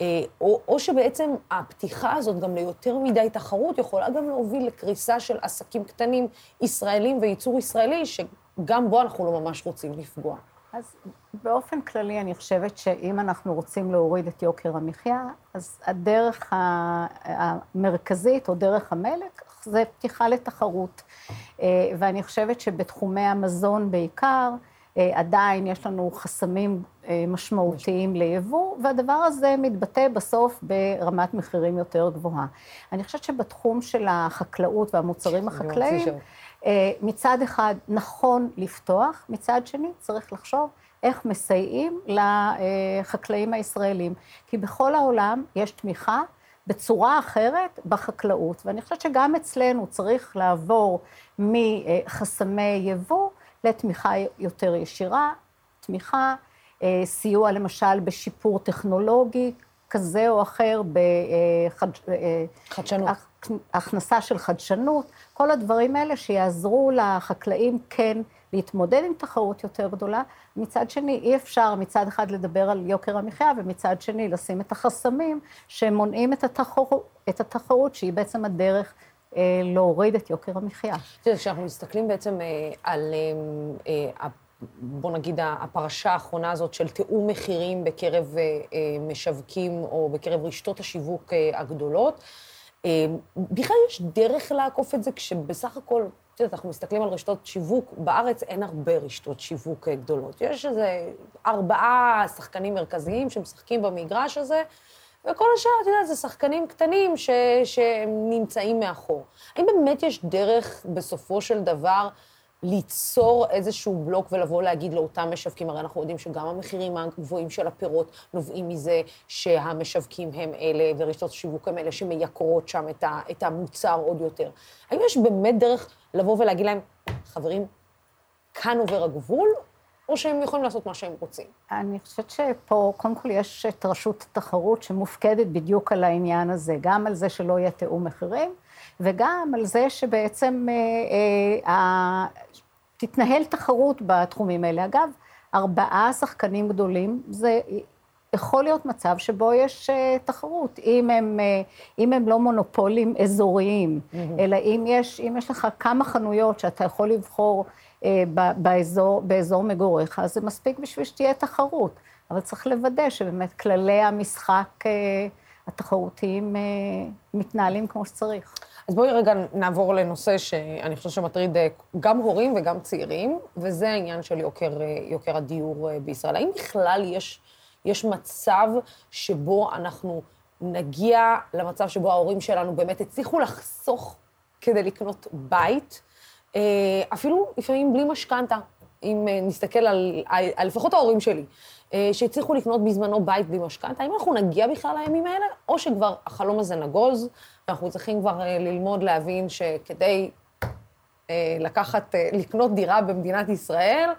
אה, או, או שבעצם הפתיחה הזאת גם ליותר מדי תחרות יכולה גם להוביל לקריסה של עסקים קטנים ישראלים וייצור ישראלי, שגם בו אנחנו לא ממש רוצים לפגוע. אז באופן כללי אני חושבת שאם אנחנו רוצים להוריד את יוקר המחיה, אז הדרך המרכזית או דרך המלך זה פתיחה לתחרות. אה, ואני חושבת שבתחומי המזון בעיקר, עדיין יש לנו חסמים אה, משמעותיים ליבוא, והדבר הזה מתבטא בסוף ברמת מחירים יותר גבוהה. אני חושבת שבתחום של החקלאות והמוצרים החקלאיים, אה, מצד אחד נכון לפתוח, מצד שני צריך לחשוב איך מסייעים לחקלאים הישראלים. כי בכל העולם יש תמיכה בצורה אחרת בחקלאות, ואני חושבת שגם אצלנו צריך לעבור מחסמי יבוא לתמיכה יותר ישירה, תמיכה, אה, סיוע למשל בשיפור טכנולוגי כזה או אחר, בחדשנות. אה, הכנסה של חדשנות, כל הדברים האלה שיעזרו לחקלאים כן להתמודד עם תחרות יותר גדולה. מצד שני, אי אפשר מצד אחד לדבר על יוקר המחיה, ומצד שני לשים את החסמים שמונעים את התחרות, את התחרות שהיא בעצם הדרך אה, להוריד את יוקר המחיה. כשאנחנו מסתכלים בעצם אה, על אה, בוא נגיד, הפרשה האחרונה הזאת של תיאום מחירים בקרב משווקים או בקרב רשתות השיווק הגדולות. בכלל יש דרך לעקוף את זה כשבסך הכל, את יודעת, אנחנו מסתכלים על רשתות שיווק, בארץ אין הרבה רשתות שיווק גדולות. יש איזה ארבעה שחקנים מרכזיים שמשחקים במגרש הזה, וכל השאר, את יודעת, זה שחקנים קטנים ש, שנמצאים מאחור. האם באמת יש דרך, בסופו של דבר, ליצור איזשהו בלוק ולבוא להגיד לאותם משווקים, הרי אנחנו יודעים שגם המחירים הגבוהים של הפירות נובעים מזה שהמשווקים הם אלה, ורשתות השיווק הם אלה שמייקרות שם את, ה, את המוצר עוד יותר. האם יש באמת דרך לבוא ולהגיד להם, חברים, כאן עובר הגבול, או שהם יכולים לעשות מה שהם רוצים? אני חושבת שפה, קודם כל יש את רשות התחרות שמופקדת בדיוק על העניין הזה, גם על זה שלא יהיה תיאום מחירים, וגם על זה שבעצם אה, אה, תתנהל תחרות בתחומים האלה. אגב, ארבעה שחקנים גדולים, זה יכול להיות מצב שבו יש uh, תחרות, אם הם, uh, אם הם לא מונופולים אזוריים, mm-hmm. אלא אם יש, אם יש לך כמה חנויות שאתה יכול לבחור באזור, באזור מגוריך, אז זה מספיק בשביל שתהיה תחרות. אבל צריך לוודא שבאמת כללי המשחק uh, התחרותיים uh, מתנהלים כמו שצריך. אז בואי רגע נעבור לנושא שאני חושבת שמטריד גם הורים וגם צעירים, וזה העניין של יוקר, יוקר הדיור בישראל. האם בכלל יש... יש מצב שבו אנחנו נגיע למצב שבו ההורים שלנו באמת הצליחו לחסוך כדי לקנות בית, אה, אפילו לפעמים בלי משכנתה, אם אה, נסתכל על, על, על לפחות ההורים שלי, אה, שהצליחו לקנות בזמנו בית בלי משכנתה, האם אנחנו נגיע בכלל לימים האלה, או שכבר החלום הזה נגוז, ואנחנו צריכים כבר ללמוד להבין שכדי לקחת, לקנות דירה במדינת ישראל,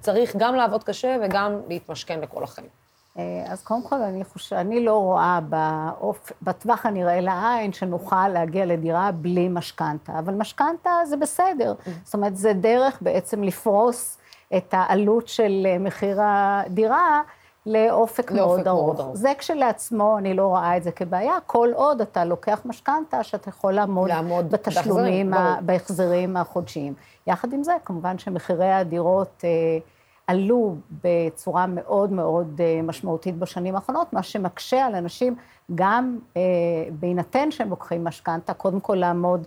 צריך גם לעבוד קשה וגם להתמשכן לכל החיים. אה, אז קודם כל, אני חושבת, אני לא רואה באופ... בטווח הנראה לעין שנוכל להגיע לדירה בלי משכנתה, אבל משכנתה זה בסדר. Mm. זאת אומרת, זה דרך בעצם לפרוס את העלות של אה, מחיר הדירה לאופק, מאוד ארוך. זה כשלעצמו, אני לא רואה את זה כבעיה, כל עוד אתה לוקח משכנתה, שאתה יכול לעמוד, לעמוד בתשלומים, בהחזרים החודשיים. יחד עם זה, כמובן שמחירי הדירות... אה, עלו בצורה מאוד מאוד אה, משמעותית בשנים האחרונות, מה שמקשה על אנשים גם אה, בהינתן שהם לוקחים משכנתה, קודם כל לעמוד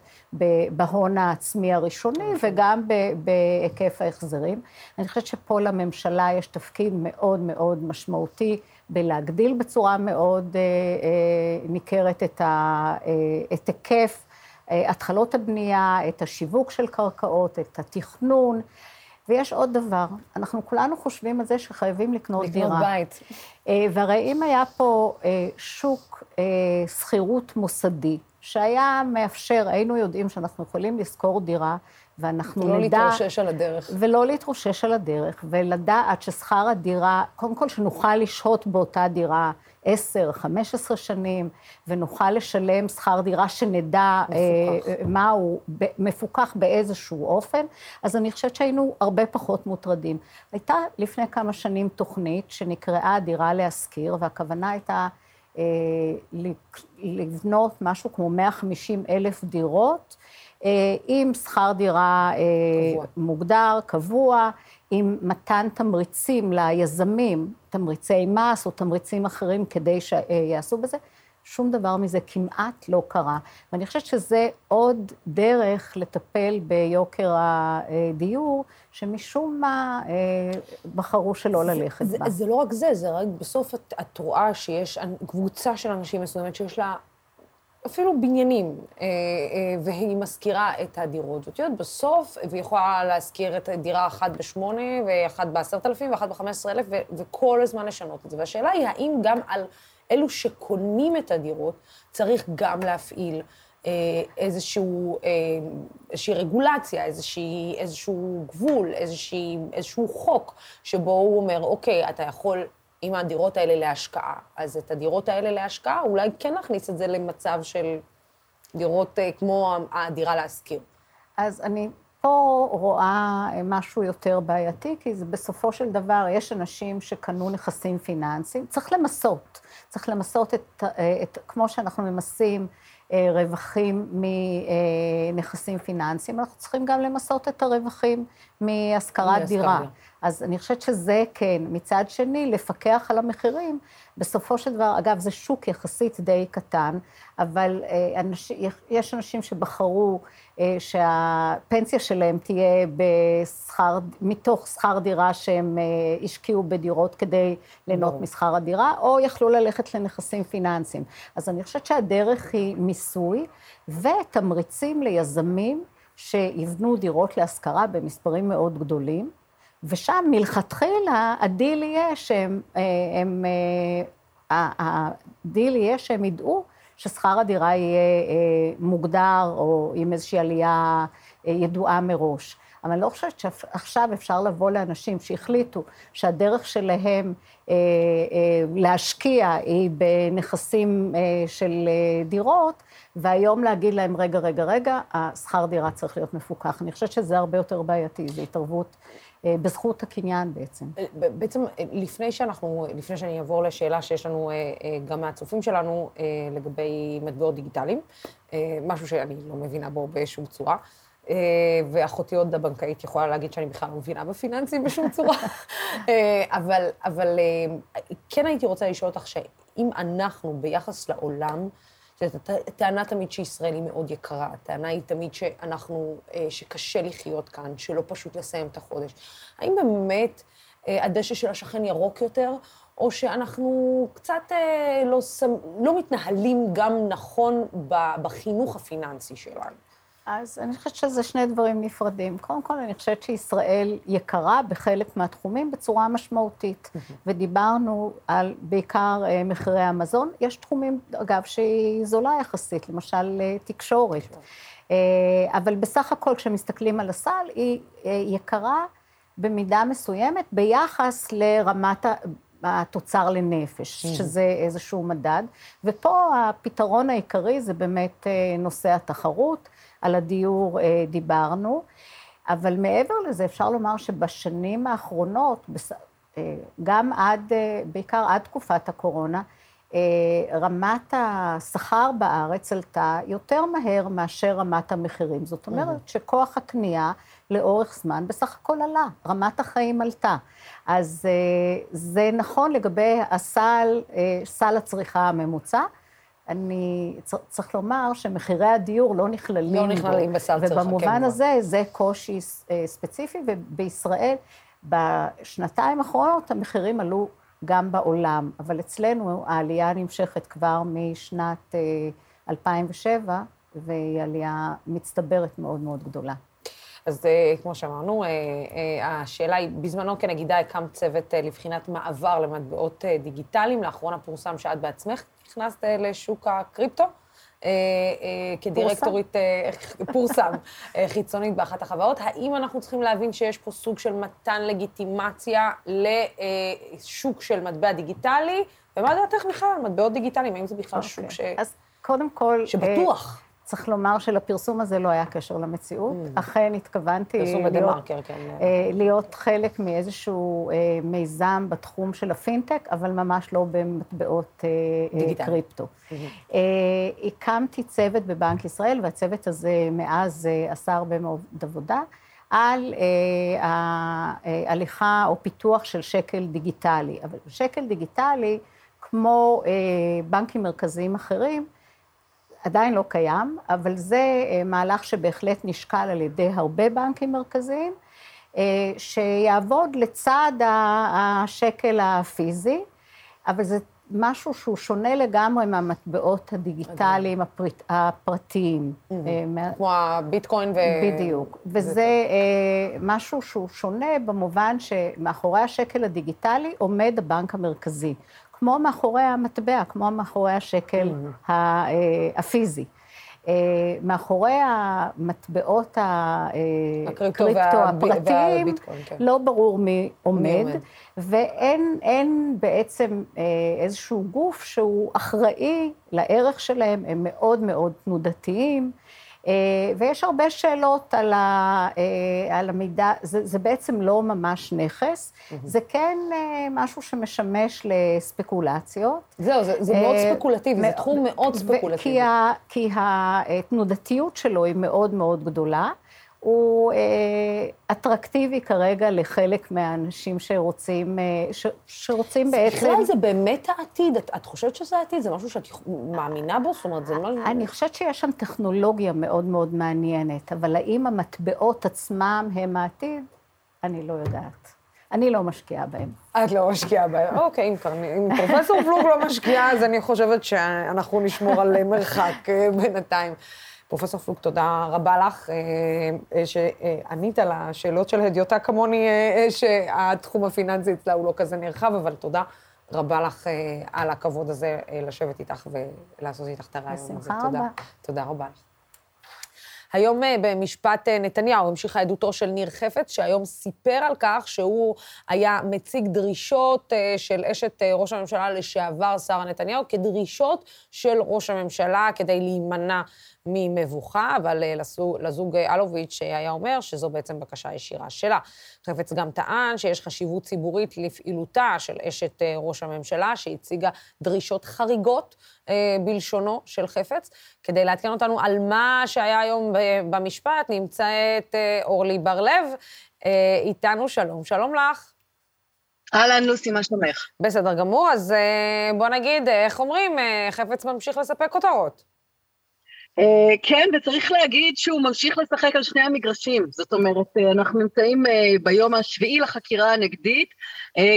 בהון העצמי הראשוני וגם בהיקף ההחזרים. אני חושבת שפה לממשלה יש תפקיד מאוד מאוד משמעותי בלהגדיל בצורה מאוד אה, ניכרת את, ה, את היקף התחלות הבנייה, את השיווק של קרקעות, את התכנון. ויש עוד דבר, אנחנו כולנו חושבים על זה שחייבים לקנות, לקנות דירה. לקנות בית. אה, והרי אם היה פה אה, שוק אה, שכירות מוסדי, שהיה מאפשר, היינו יודעים שאנחנו יכולים לשכור דירה, ואנחנו לא נדע... לא להתרושש על הדרך. ולא להתרושש על הדרך, ולדעת ששכר הדירה, קודם כל שנוכל לשהות באותה דירה 10, 15 שנים, ונוכל לשלם שכר דירה שנדע מפוקח. אה, מה הוא, מפוקח באיזשהו אופן, אז אני חושבת שהיינו הרבה פחות מוטרדים. הייתה לפני כמה שנים תוכנית שנקראה דירה להשכיר, והכוונה הייתה אה, לבנות משהו כמו 150 אלף דירות. אה, עם שכר דירה אה, קבוע. מוגדר, קבוע, עם מתן תמריצים ליזמים, תמריצי מס או תמריצים אחרים כדי שיעשו בזה. שום דבר מזה כמעט לא קרה. ואני חושבת שזה עוד דרך לטפל ביוקר הדיור, שמשום מה אה, בחרו שלא זה, ללכת זה, בה. זה לא רק זה, זה רק בסוף את, את רואה שיש קבוצה של אנשים מסוימת שיש לה אפילו בניינים, אה, אה, והיא משכירה את הדירות. ואת יודעת, בסוף, והיא יכולה להשכיר את דירה אחת בשמונה, ואחת בעשרת אלפים, ואחת בחמש עשרה אלף, וכל הזמן לשנות את זה. והשאלה היא, האם גם על אלו שקונים את הדירות, צריך גם להפעיל אה, איזשהו, איזושהי רגולציה, איזושהי, איזשהו גבול, איזושהי, איזשהו חוק, שבו הוא אומר, אוקיי, אתה יכול עם הדירות האלה להשקעה. אז את הדירות האלה להשקעה, אולי כן נכניס את זה למצב של דירות אה, כמו הדירה להשכיר. אז אני פה רואה אה, משהו יותר בעייתי, כי זה בסופו של דבר, יש אנשים שקנו נכסים פיננסיים, צריך למסות. צריך למסות את, אה, את כמו שאנחנו ממסים רווחים מנכסים פיננסיים, אנחנו צריכים גם למסות את הרווחים מהשכרת דירה. אז אני חושבת שזה כן. מצד שני, לפקח על המחירים, בסופו של דבר, אגב, זה שוק יחסית די קטן, אבל אה, אנש, יש אנשים שבחרו אה, שהפנסיה שלהם תהיה בשכר, מתוך שכר דירה שהם אה, השקיעו בדירות כדי ליהנות משכר הדירה, או יכלו ללכת לנכסים פיננסיים. אז אני חושבת שהדרך היא מיסוי ותמריצים ליזמים שיבנו דירות להשכרה במספרים מאוד גדולים. ושם מלכתחילה הדיל יהיה שהם, אה, הם, אה, הדיל יהיה שהם ידעו ששכר הדירה יהיה אה, מוגדר או עם איזושהי עלייה ידועה מראש. אבל אני לא חושבת שעכשיו אפשר לבוא לאנשים שהחליטו שהדרך שלהם אה, אה, להשקיע היא בנכסים אה, של דירות, והיום להגיד להם, רגע, רגע, רגע, השכר דירה צריך להיות מפוקח. אני חושבת שזה הרבה יותר בעייתי, זו התערבות בזכות הקניין בעצם. בעצם, לפני שאנחנו, לפני שאני אעבור לשאלה שיש לנו גם מהצופים שלנו לגבי מטבעות דיגיטליים, משהו שאני לא מבינה בו בשום צורה, אה, ואחותי עוד הבנקאית יכולה להגיד שאני בכלל לא מבינה בפיננסים בשום צורה. אה, אבל, אבל אה, כן הייתי רוצה לשאול אותך שאם אנחנו ביחס לעולם, טענה תמיד שישראל היא מאוד יקרה, הטענה היא תמיד שאנחנו, שקשה לחיות כאן, שלא פשוט לסיים את החודש. האם באמת הדשא של השכן ירוק יותר, או שאנחנו קצת לא, לא מתנהלים גם נכון בחינוך הפיננסי שלנו? אז אני חושבת שזה שני דברים נפרדים. קודם כל, אני חושבת שישראל יקרה בחלק מהתחומים בצורה משמעותית. ודיברנו על בעיקר אה, מחירי המזון. יש תחומים, אגב, שהיא זולה יחסית, למשל אה, תקשורת. אה, אבל בסך הכל, כשמסתכלים על הסל, היא יקרה במידה מסוימת ביחס לרמת התוצר לנפש, שזה איזשהו מדד. ופה הפתרון העיקרי זה באמת נושא התחרות. על הדיור אה, דיברנו, אבל מעבר לזה אפשר לומר שבשנים האחרונות, אה, גם עד, אה, בעיקר עד תקופת הקורונה, רמת השכר בארץ עלתה יותר מהר מאשר רמת המחירים. זאת אומרת שכוח הקנייה לאורך זמן בסך הכל עלה, רמת החיים עלתה. אז זה נכון לגבי הסל, סל הצריכה הממוצע. אני, צריך לומר שמחירי הדיור לא נכללים לא נכללים בסל צריכה, כן. ובמובן הזה, זה קושי אה, ספציפי, ובישראל, בשנתיים האחרונות המחירים עלו גם בעולם, אבל אצלנו העלייה נמשכת כבר משנת 2007, אה, והיא עלייה מצטברת מאוד מאוד גדולה. אז אה, כמו שאמרנו, השאלה היא, בזמנו כנגידה הקמת צוות לבחינת מעבר למטבעות דיגיטליים, לאחרונה פורסם שאת בעצמך נכנסת לשוק הקריפטו. אה, אה, כדירקטורית, פורסם, אה, חיצונית באחת החברות. האם אנחנו צריכים להבין שיש פה סוג של מתן לגיטימציה לשוק של מטבע דיגיטלי? ומה דעתך בכלל על מטבעות דיגיטליים? האם זה בכלל. שוק אוקיי. ש... אז קודם כל... שבטוח. צריך לומר שלפרסום הזה לא היה קשר למציאות. Mm. אכן התכוונתי להיות, כן. אה, להיות חלק מאיזשהו אה, מיזם בתחום של הפינטק, אבל ממש לא במטבעות אה, דיגיטל. קריפטו. Mm-hmm. הקמתי צוות בבנק ישראל, והצוות הזה מאז עשה הרבה מאוד עבודה. על ההליכה או פיתוח של שקל דיגיטלי. אבל שקל דיגיטלי, כמו בנקים מרכזיים אחרים, עדיין לא קיים, אבל זה אה, מהלך שבהחלט נשקל על ידי הרבה בנקים מרכזיים, אה, שיעבוד לצד השקל הפיזי, אבל זה משהו שהוא שונה לגמרי מהמטבעות הדיגיטליים הפרט, הפרטיים. Mm-hmm. אה, כמו הביטקוין ו... בדיוק. וזה משהו שהוא שונה במובן שמאחורי השקל הדיגיטלי עומד הבנק המרכזי. כמו מאחורי המטבע, כמו מאחורי השקל mm-hmm. אה, הפיזי. אה, מאחורי המטבעות הקריפטו הפרטיים, כן. לא ברור מי עומד. ואין בעצם אה, איזשהו גוף שהוא אחראי לערך שלהם, הם מאוד מאוד תנודתיים. אה, ויש הרבה שאלות על, ה, אה, על המידע, זה, זה בעצם לא ממש נכס, mm-hmm. זה כן אה, משהו שמשמש לספקולציות. זהו, זה, זה מאוד ספקולטיבי, זה תחום מאוד ספקולטיבי. כי, ה, כי התנודתיות שלו היא מאוד מאוד גדולה. הוא אה, אטרקטיבי כרגע לחלק מהאנשים שרוצים, אה, ש, שרוצים בעצם... בכלל זה באמת העתיד, את, את חושבת שזה העתיד? זה משהו שאת מאמינה בו? זאת אומרת, זה לא... אני חושבת שיש שם טכנולוגיה מאוד מאוד מעניינת, אבל האם המטבעות עצמם הם העתיד? אני לא יודעת. אני לא משקיעה בהם. את לא משקיעה בהם. אוקיי, אם, אם פרופסור פלוג לא משקיעה, אז אני חושבת שאנחנו נשמור על מרחק אה, בינתיים. פרופסור פלוג, תודה רבה לך, אה, אה, שענית על השאלות של הדיוטה כמוני, שהתחום הפיננסי אצלה הוא לא כזה נרחב, אבל תודה רבה לך על הכבוד הזה לשבת איתך ולעשות איתך את הרעיון הזה. בשמחה רבה. תודה רבה לך. היום אה, במשפט אה, נתניהו המשיכה עדותו של ניר חפץ, שהיום סיפר על כך שהוא היה מציג דרישות אה, של אשת ראש הממשלה לשעבר, שרה נתניהו, כדרישות של ראש הממשלה כדי להימנע ממבוכה, אבל לזוג אלוביץ' היה אומר שזו בעצם בקשה ישירה שלה. חפץ גם טען שיש חשיבות ציבורית לפעילותה של אשת ראש הממשלה, שהציגה דרישות חריגות אה, בלשונו של חפץ. כדי לעדכן אותנו על מה שהיה היום במשפט, נמצאת אה, אורלי בר-לב אה, איתנו. שלום, שלום לך. אהלן, לוסי, מה שלומך? בסדר גמור, אז בוא נגיד, איך אומרים, חפץ ממשיך לספק כותרות. כן, וצריך להגיד שהוא ממשיך לשחק על שני המגרשים. זאת אומרת, אנחנו נמצאים ביום השביעי לחקירה הנגדית.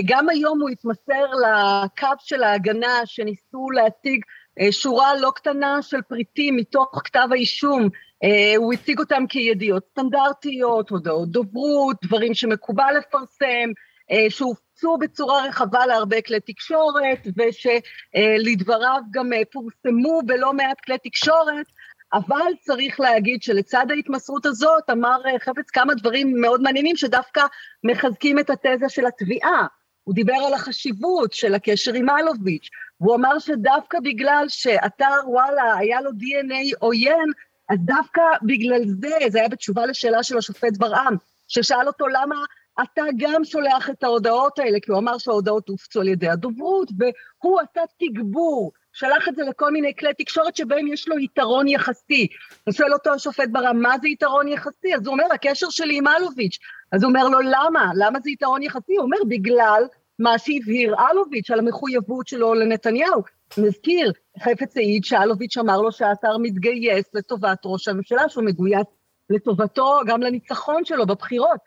גם היום הוא התמסר לקו של ההגנה שניסו להציג אה, שורה לא קטנה של פריטים מתוך כתב האישום, אה, הוא הציג אותם כידיעות סטנדרטיות, הודעות דוברות, דברים שמקובל לפרסם, אה, שהופצו בצורה רחבה להרבה כלי תקשורת, ושלדבריו גם פורסמו בלא מעט כלי תקשורת, אבל צריך להגיד שלצד ההתמסרות הזאת אמר חפץ כמה דברים מאוד מעניינים שדווקא מחזקים את התזה של התביעה. הוא דיבר על החשיבות של הקשר עם אלוביץ', והוא אמר שדווקא בגלל שאתר וואלה היה לו DNA עוין, אז דווקא בגלל זה, זה היה בתשובה לשאלה של השופט ברעם, ששאל אותו למה אתה גם שולח את ההודעות האלה, כי הוא אמר שההודעות הופצו על ידי הדוברות, והוא עשה תגבור, שלח את זה לכל מיני כלי תקשורת שבהם יש לו יתרון יחסי. הוא שואל אותו השופט ברם, מה זה יתרון יחסי? אז הוא אומר, הקשר שלי עם אלוביץ'. אז הוא אומר לו, למה? למה זה יתרון יחסי? הוא אומר, בגלל מה שהבהיר אלוביץ' על המחויבות שלו לנתניהו. נזכיר, חפץ העיד שאלוביץ' אמר לו שהאתר מתגייס לטובת ראש הממשלה, שהוא מגויס לטובתו, גם לניצחון שלו בבחירות.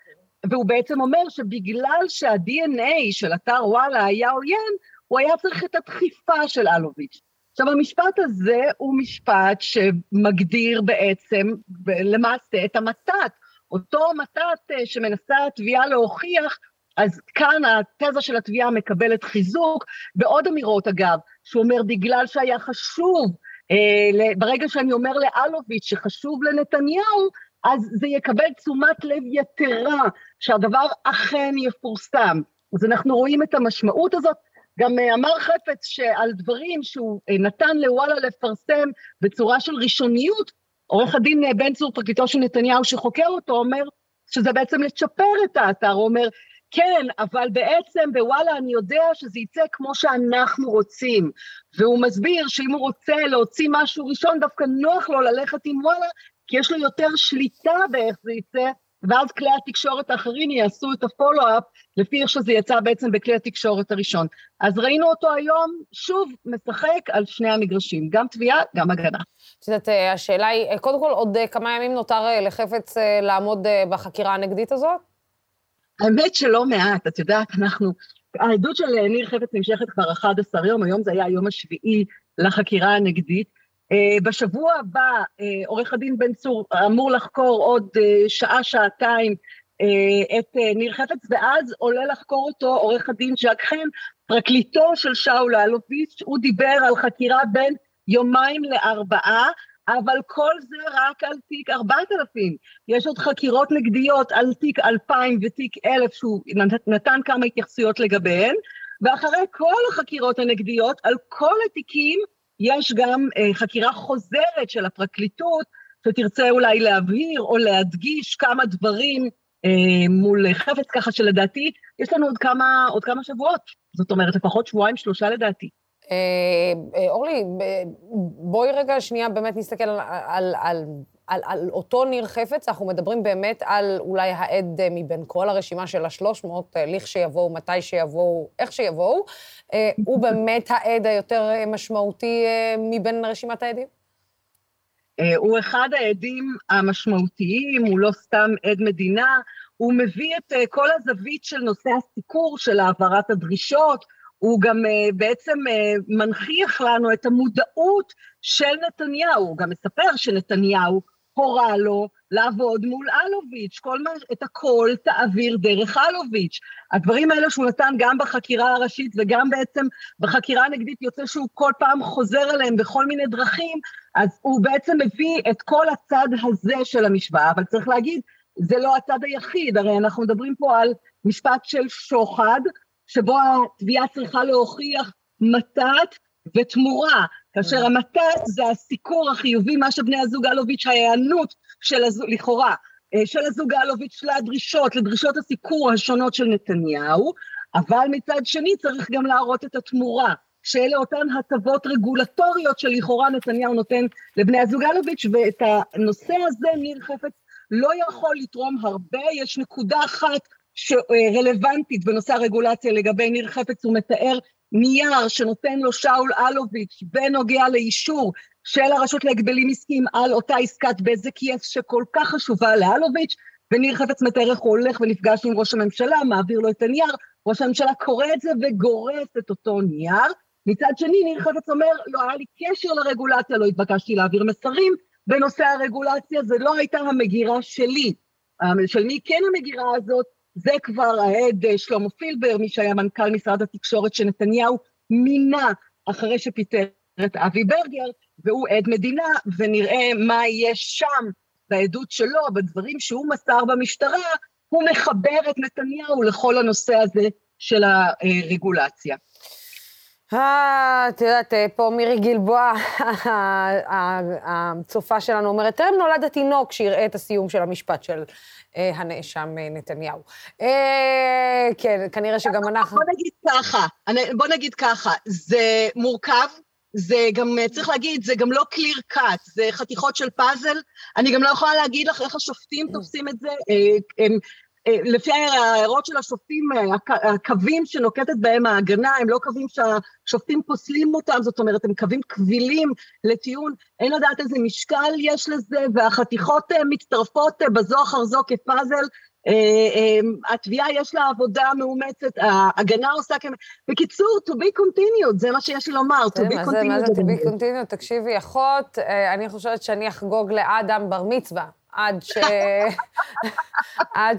והוא בעצם אומר שבגלל שה-DNA של אתר וואלה היה עוין, הוא היה צריך את הדחיפה של אלוביץ'. עכשיו, המשפט הזה הוא משפט שמגדיר בעצם, למעשה, את המתת. אותו מתת אה, שמנסה התביעה להוכיח אז כאן התזה של התביעה מקבלת חיזוק, בעוד אמירות אגב, שהוא אומר בגלל שהיה חשוב, אה, ברגע שאני אומר לאלוביץ' שחשוב לנתניהו, אז זה יקבל תשומת לב יתרה, שהדבר אכן יפורסם. אז אנחנו רואים את המשמעות הזאת. גם אה, אמר חפץ שעל דברים שהוא אה, נתן לוואלה לפרסם בצורה של ראשוניות, עורך הדין אה, בן צור, פרקליטו של נתניהו שחוקר אותו, אומר שזה בעצם לצ'פר את האתר, הוא אומר, כן, אבל בעצם בוואלה אני יודע שזה יצא כמו שאנחנו רוצים. והוא מסביר שאם הוא רוצה להוציא משהו ראשון, דווקא נוח לו ללכת עם וואלה, כי יש לו יותר שליטה באיך זה יצא, ואז כלי התקשורת האחרים יעשו את הפולו-אפ לפי איך שזה יצא בעצם בכלי התקשורת הראשון. אז ראינו אותו היום שוב משחק על שני המגרשים, גם תביעה, גם הגנה. את יודעת, אה, השאלה היא, אה, קודם כל, עוד אה, כמה ימים נותר לחפץ לעמוד בחקירה הנגדית הזאת? האמת שלא מעט, את יודעת, אנחנו, העדות של ניר חפץ נמשכת כבר 11 יום, היום זה היה היום השביעי לחקירה הנגדית. Uh, בשבוע הבא uh, עורך הדין בן צור אמור לחקור עוד uh, שעה-שעתיים את ניר חפץ, ואז עולה לחקור אותו עורך הדין ז'ק חן, פרקליטו של שאול אלוביץ', הוא דיבר על חקירה בין יומיים לארבעה, אבל כל זה רק על תיק 4,000. יש עוד חקירות נגדיות על תיק 2,000 ותיק 1,000 שהוא נתן כמה התייחסויות לגביהן, ואחרי כל החקירות הנגדיות, על כל התיקים יש גם אה, חקירה חוזרת של הפרקליטות, שתרצה אולי להבהיר או להדגיש כמה דברים אה, מול חפץ, ככה שלדעתי יש לנו עוד כמה, עוד כמה שבועות. זאת אומרת, לפחות שבועיים, שלושה לדעתי. אה, אה, אורלי, בואי רגע שנייה באמת נסתכל על, על, על על, על אותו ניר חפץ, אנחנו מדברים באמת על אולי העד אה, מבין כל הרשימה של השלוש מאות, אה, לכשיבואו, מתי שיבואו, איך שיבואו, הוא באמת העד היותר משמעותי מבין רשימת העדים? הוא אחד העדים המשמעותיים, הוא לא סתם עד מדינה, הוא מביא את כל הזווית של נושא הסיקור, של העברת הדרישות, הוא גם בעצם מנכיח לנו את המודעות של נתניהו, הוא גם מספר שנתניהו הורה לו לעבוד מול אלוביץ', כל מה, את הכל תעביר דרך אלוביץ'. הדברים האלה שהוא נתן גם בחקירה הראשית וגם בעצם בחקירה הנגדית יוצא שהוא כל פעם חוזר עליהם בכל מיני דרכים, אז הוא בעצם מביא את כל הצד הזה של המשוואה, אבל צריך להגיד, זה לא הצד היחיד, הרי אנחנו מדברים פה על משפט של שוחד, שבו התביעה צריכה להוכיח מתת ותמורה, כאשר המתת זה הסיקור החיובי, מה שבני הזוג אלוביץ', ההיענות של הזוג, לכאורה, אה, של הזוג אלוביץ' לדרישות, לדרישות הסיקור השונות של נתניהו, אבל מצד שני צריך גם להראות את התמורה, שאלה אותן הטבות רגולטוריות שלכאורה נתניהו נותן לבני הזוג אלוביץ', ואת הנושא הזה ניר חפץ לא יכול לתרום הרבה, יש נקודה אחת שרלוונטית בנושא הרגולציה לגבי ניר חפץ, הוא מתאר נייר שנותן לו שאול אלוביץ' בנוגע לאישור של הרשות להגבלים עסקיים על אותה עסקת בזק יס שכל כך חשובה לאלוביץ', וניר חפץ מתאר איך הוא הולך ונפגש עם ראש הממשלה, מעביר לו את הנייר, ראש הממשלה קורא את זה וגורס את אותו נייר. מצד שני, ניר חפץ אומר, לא היה לי קשר לרגולציה, לא התבקשתי להעביר מסרים בנושא הרגולציה, זה לא הייתה המגירה שלי. של מי כן המגירה הזאת? זה כבר העד אה, שלמה פילבר, מי שהיה מנכ"ל משרד התקשורת שנתניהו מינה אחרי שפיטר את אבי ברגר, והוא עד מדינה, ונראה מה יש שם בעדות שלו, בדברים שהוא מסר במשטרה, הוא מחבר את נתניהו לכל הנושא הזה של הרגולציה. אה, את יודעת, אה, פה מירי גלבוע, הצופה שלנו אומרת, טרם נולד התינוק שיראה את הסיום של המשפט של אה, הנאשם נתניהו. כן, כנראה שגם אנחנו... בוא נגיד ככה, בוא נגיד ככה, זה מורכב, זה גם, צריך להגיד, זה גם לא קליר קאט, זה חתיכות של פאזל. אני גם לא יכולה להגיד לך איך השופטים תופסים את זה. הם אה, לפי ההערות של השופטים, אה, הקווים שנוקטת בהם ההגנה הם לא קווים שהשופטים פוסלים אותם, זאת אומרת, הם קווים קבילים לטיעון, אין לדעת איזה משקל יש לזה, והחתיכות אה, מצטרפות בזו אחר זו כפאזל. התביעה יש לה עבודה מאומצת, ההגנה עושה כ... בקיצור, to be continued, זה מה שיש לי לומר, to be continued. מה זה to be continued? תקשיבי, אחות, אני חושבת שאני אחגוג לאדם בר מצווה. עד ש... עד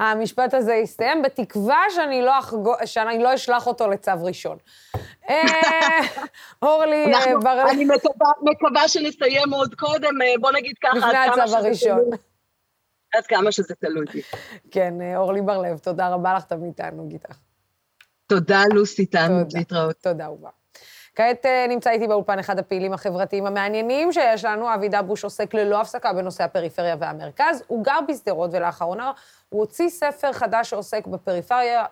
שהמשפט שה... הזה יסתיים, בתקווה שאני לא, אחגו... שאני לא אשלח אותו לצו ראשון. אה, אורלי... אה, בר... אני מקווה, מקווה שנסיים עוד קודם, אה, בוא נגיד ככה, לפני הצו הראשון. עד כמה שזה תלוי בי. כן, אורלי בר-לב, תודה רבה לך, תמיד תענוג איתך. תודה, לוסי, תענוג להתראות. תודה, אהובה. כעת אה, נמצא איתי באולפן אחד הפעילים החברתיים המעניינים שיש לנו, אבי דבוש עוסק ללא הפסקה בנושא הפריפריה והמרכז. הוא גר בשדרות, ולאחרונה הוא הוציא ספר חדש שעוסק בפריפריה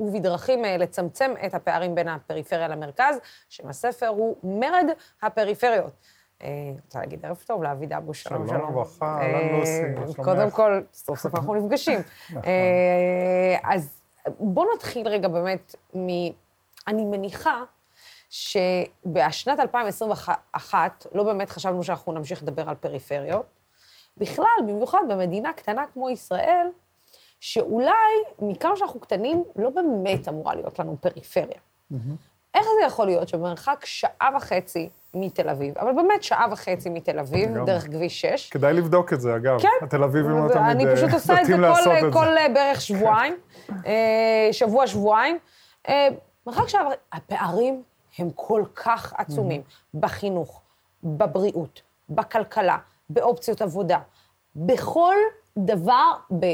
ובדרכים אה, לצמצם את הפערים בין הפריפריה למרכז, שם הספר הוא מרד הפריפריות. אני אה, רוצה להגיד ערב טוב לאבי דבוש, שלום, שלום. שלום וברכה, אהלן לוסי? קודם כל, סוף סוף אנחנו נפגשים. נכון. אז בואו נתחיל רגע באמת מ... אני מניחה שבשנת 2021 לא באמת חשבנו שאנחנו נמשיך לדבר על פריפריות. בכלל, במיוחד במדינה קטנה כמו ישראל, שאולי מכמה שאנחנו קטנים, לא באמת אמורה להיות לנו פריפריה. Mm-hmm. איך זה יכול להיות שבמרחק שעה וחצי מתל אביב, אבל באמת שעה וחצי מתל אביב, גם. דרך כביש 6. כדאי לבדוק את זה, אגב. כן. התל אביבים לא תמיד אני פשוט עושה את זה כל, כל בערך שבועיים, אה, שבוע, שבועיים. אה, מרחק שעה וחצי, הפערים הם כל כך עצומים mm-hmm. בחינוך, בבריאות, בכלכלה, באופציות עבודה, בכל דבר, ב...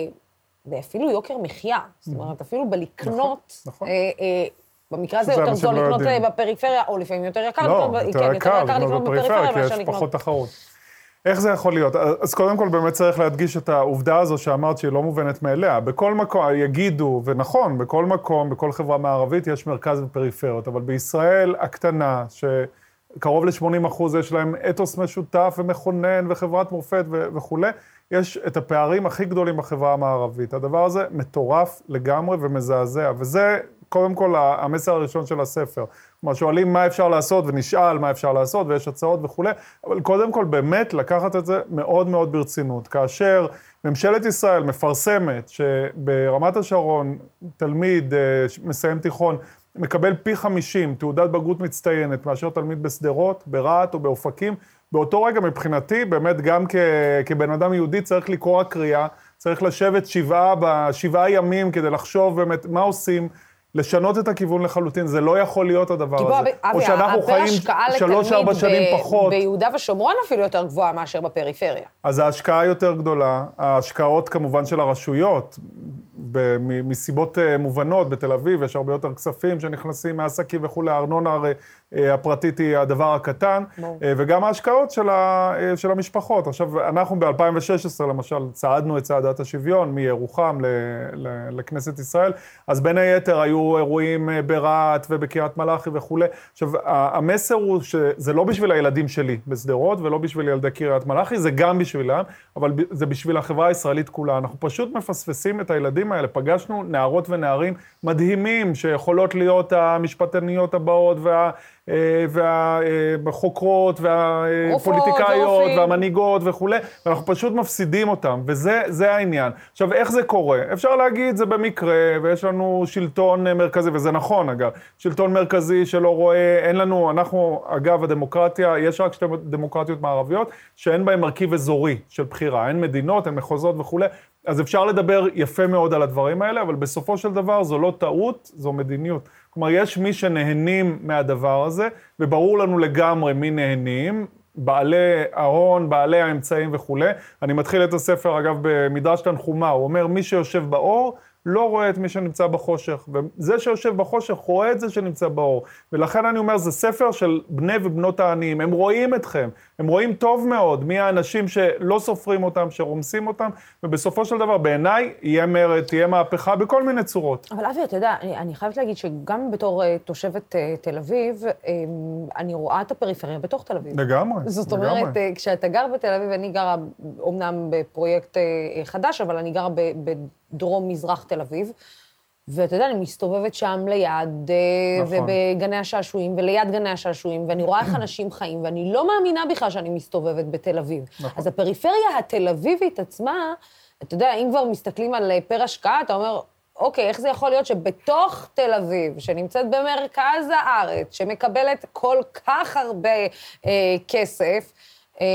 ואפילו יוקר מחיה, זאת אומרת, אפילו בלקנות, נכון, נכון. אה, אה, במקרה הזה יותר זול לקנות לא בפריפריה, או לפעמים יותר יקר לא, לקנות, יותר כן, יקר לקנות בפריפריה, כי יש פחות תחרות. איך זה יכול להיות? אז קודם כל באמת צריך להדגיש את העובדה הזו שאמרת שהיא לא מובנת מאליה. בכל מקום, יגידו, ונכון, בכל מקום, בכל חברה מערבית יש מרכז ופריפריות, אבל בישראל הקטנה, ש... קרוב ל-80 אחוז יש להם אתוס משותף ומכונן וחברת מופת ו- וכולי. יש את הפערים הכי גדולים בחברה המערבית. הדבר הזה מטורף לגמרי ומזעזע, וזה קודם כל המסר הראשון של הספר. כלומר, שואלים מה אפשר לעשות ונשאל מה אפשר לעשות ויש הצעות וכולי, אבל קודם כל באמת לקחת את זה מאוד מאוד ברצינות. כאשר ממשלת ישראל מפרסמת שברמת השרון תלמיד אה, מסיים תיכון מקבל פי 50 תעודת בגרות מצטיינת מאשר תלמיד בשדרות, ברהט או באופקים, באותו רגע מבחינתי, באמת גם כ, כבן אדם יהודי צריך לקרוא הקריאה, צריך לשבת שבעה, בשבעה ימים כדי לחשוב באמת מה עושים. לשנות את הכיוון לחלוטין, זה לא יכול להיות הדבר הזה. אבי, או שאנחנו חיים שלוש-ארבע שנים פחות. ביהודה ושומרון אפילו יותר גבוהה מאשר בפריפריה. אז ההשקעה יותר גדולה, ההשקעות כמובן של הרשויות, מסיבות אה, מובנות, בתל אביב יש הרבה יותר כספים שנכנסים מעסקים וכולי, הארנונה הרי הפרטית היא הדבר הקטן, בוא. אה, וגם ההשקעות של, ה, של המשפחות. עכשיו, אנחנו ב-2016 למשל צעדנו את צעדת השוויון מירוחם ל, ל, לכנסת ישראל, אז בין היתר היו אירועים ברהט ובקריית מלאכי וכולי. עכשיו, המסר הוא שזה לא בשביל הילדים שלי בשדרות ולא בשביל ילדי קריית מלאכי, זה גם בשבילם, אבל זה בשביל החברה הישראלית כולה. אנחנו פשוט מפספסים את הילדים האלה. פגשנו נערות ונערים מדהימים, שיכולות להיות המשפטניות הבאות וה... והחוקרות והפוליטיקאיות והמנהיגות וכולי, ואנחנו פשוט מפסידים אותם, וזה העניין. עכשיו, איך זה קורה? אפשר להגיד, זה במקרה, ויש לנו שלטון מרכזי, וזה נכון אגב, שלטון מרכזי שלא רואה, אין לנו, אנחנו, אגב, הדמוקרטיה, יש רק שתי דמוקרטיות מערביות, שאין בהן מרכיב אזורי של בחירה, אין מדינות, אין מחוזות וכולי, אז אפשר לדבר יפה מאוד על הדברים האלה, אבל בסופו של דבר זו לא טעות, זו מדיניות. כלומר, יש מי שנהנים מהדבר הזה, וברור לנו לגמרי מי נהנים, בעלי ההון, בעלי האמצעים וכולי. אני מתחיל את הספר, אגב, במדרש תנחומה, הוא אומר, מי שיושב באור, לא רואה את מי שנמצא בחושך, וזה שיושב בחושך רואה את זה שנמצא באור. ולכן אני אומר, זה ספר של בני ובנות העניים, הם רואים אתכם, הם רואים טוב מאוד מי האנשים שלא סופרים אותם, שרומסים אותם, ובסופו של דבר, בעיניי, יהיה מרד, תהיה מהפכה בכל מיני צורות. אבל אבי, אתה יודע, אני, אני חייבת להגיד שגם בתור uh, תושבת uh, תל אביב, um, אני רואה את הפריפריה בתוך תל אביב. לגמרי, זאת אומרת, לגמרי. Uh, כשאתה גר בתל אביב, אני גרה אומנם בפרויקט uh, חדש, אבל אני גרה בדרום-מזרח תל אביב. ואתה יודע, אני מסתובבת שם ליד, אה, נכון. ובגני השעשועים, וליד גני השעשועים, ואני רואה איך אנשים חיים, ואני לא מאמינה בכלל שאני מסתובבת בתל אביב. נכון. אז הפריפריה התל אביבית עצמה, אתה יודע, אם כבר מסתכלים על אה, פר השקעה, אתה אומר, אוקיי, איך זה יכול להיות שבתוך תל אביב, שנמצאת במרכז הארץ, שמקבלת כל כך הרבה אה, כסף, אה,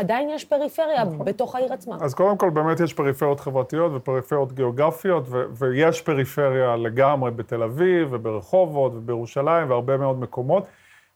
עדיין יש פריפריה נכון. בתוך העיר עצמה. אז קודם כל, באמת יש פריפריות חברתיות ופריפריות גיאוגרפיות, ו- ויש פריפריה לגמרי בתל אביב וברחובות ובירושלים והרבה מאוד מקומות.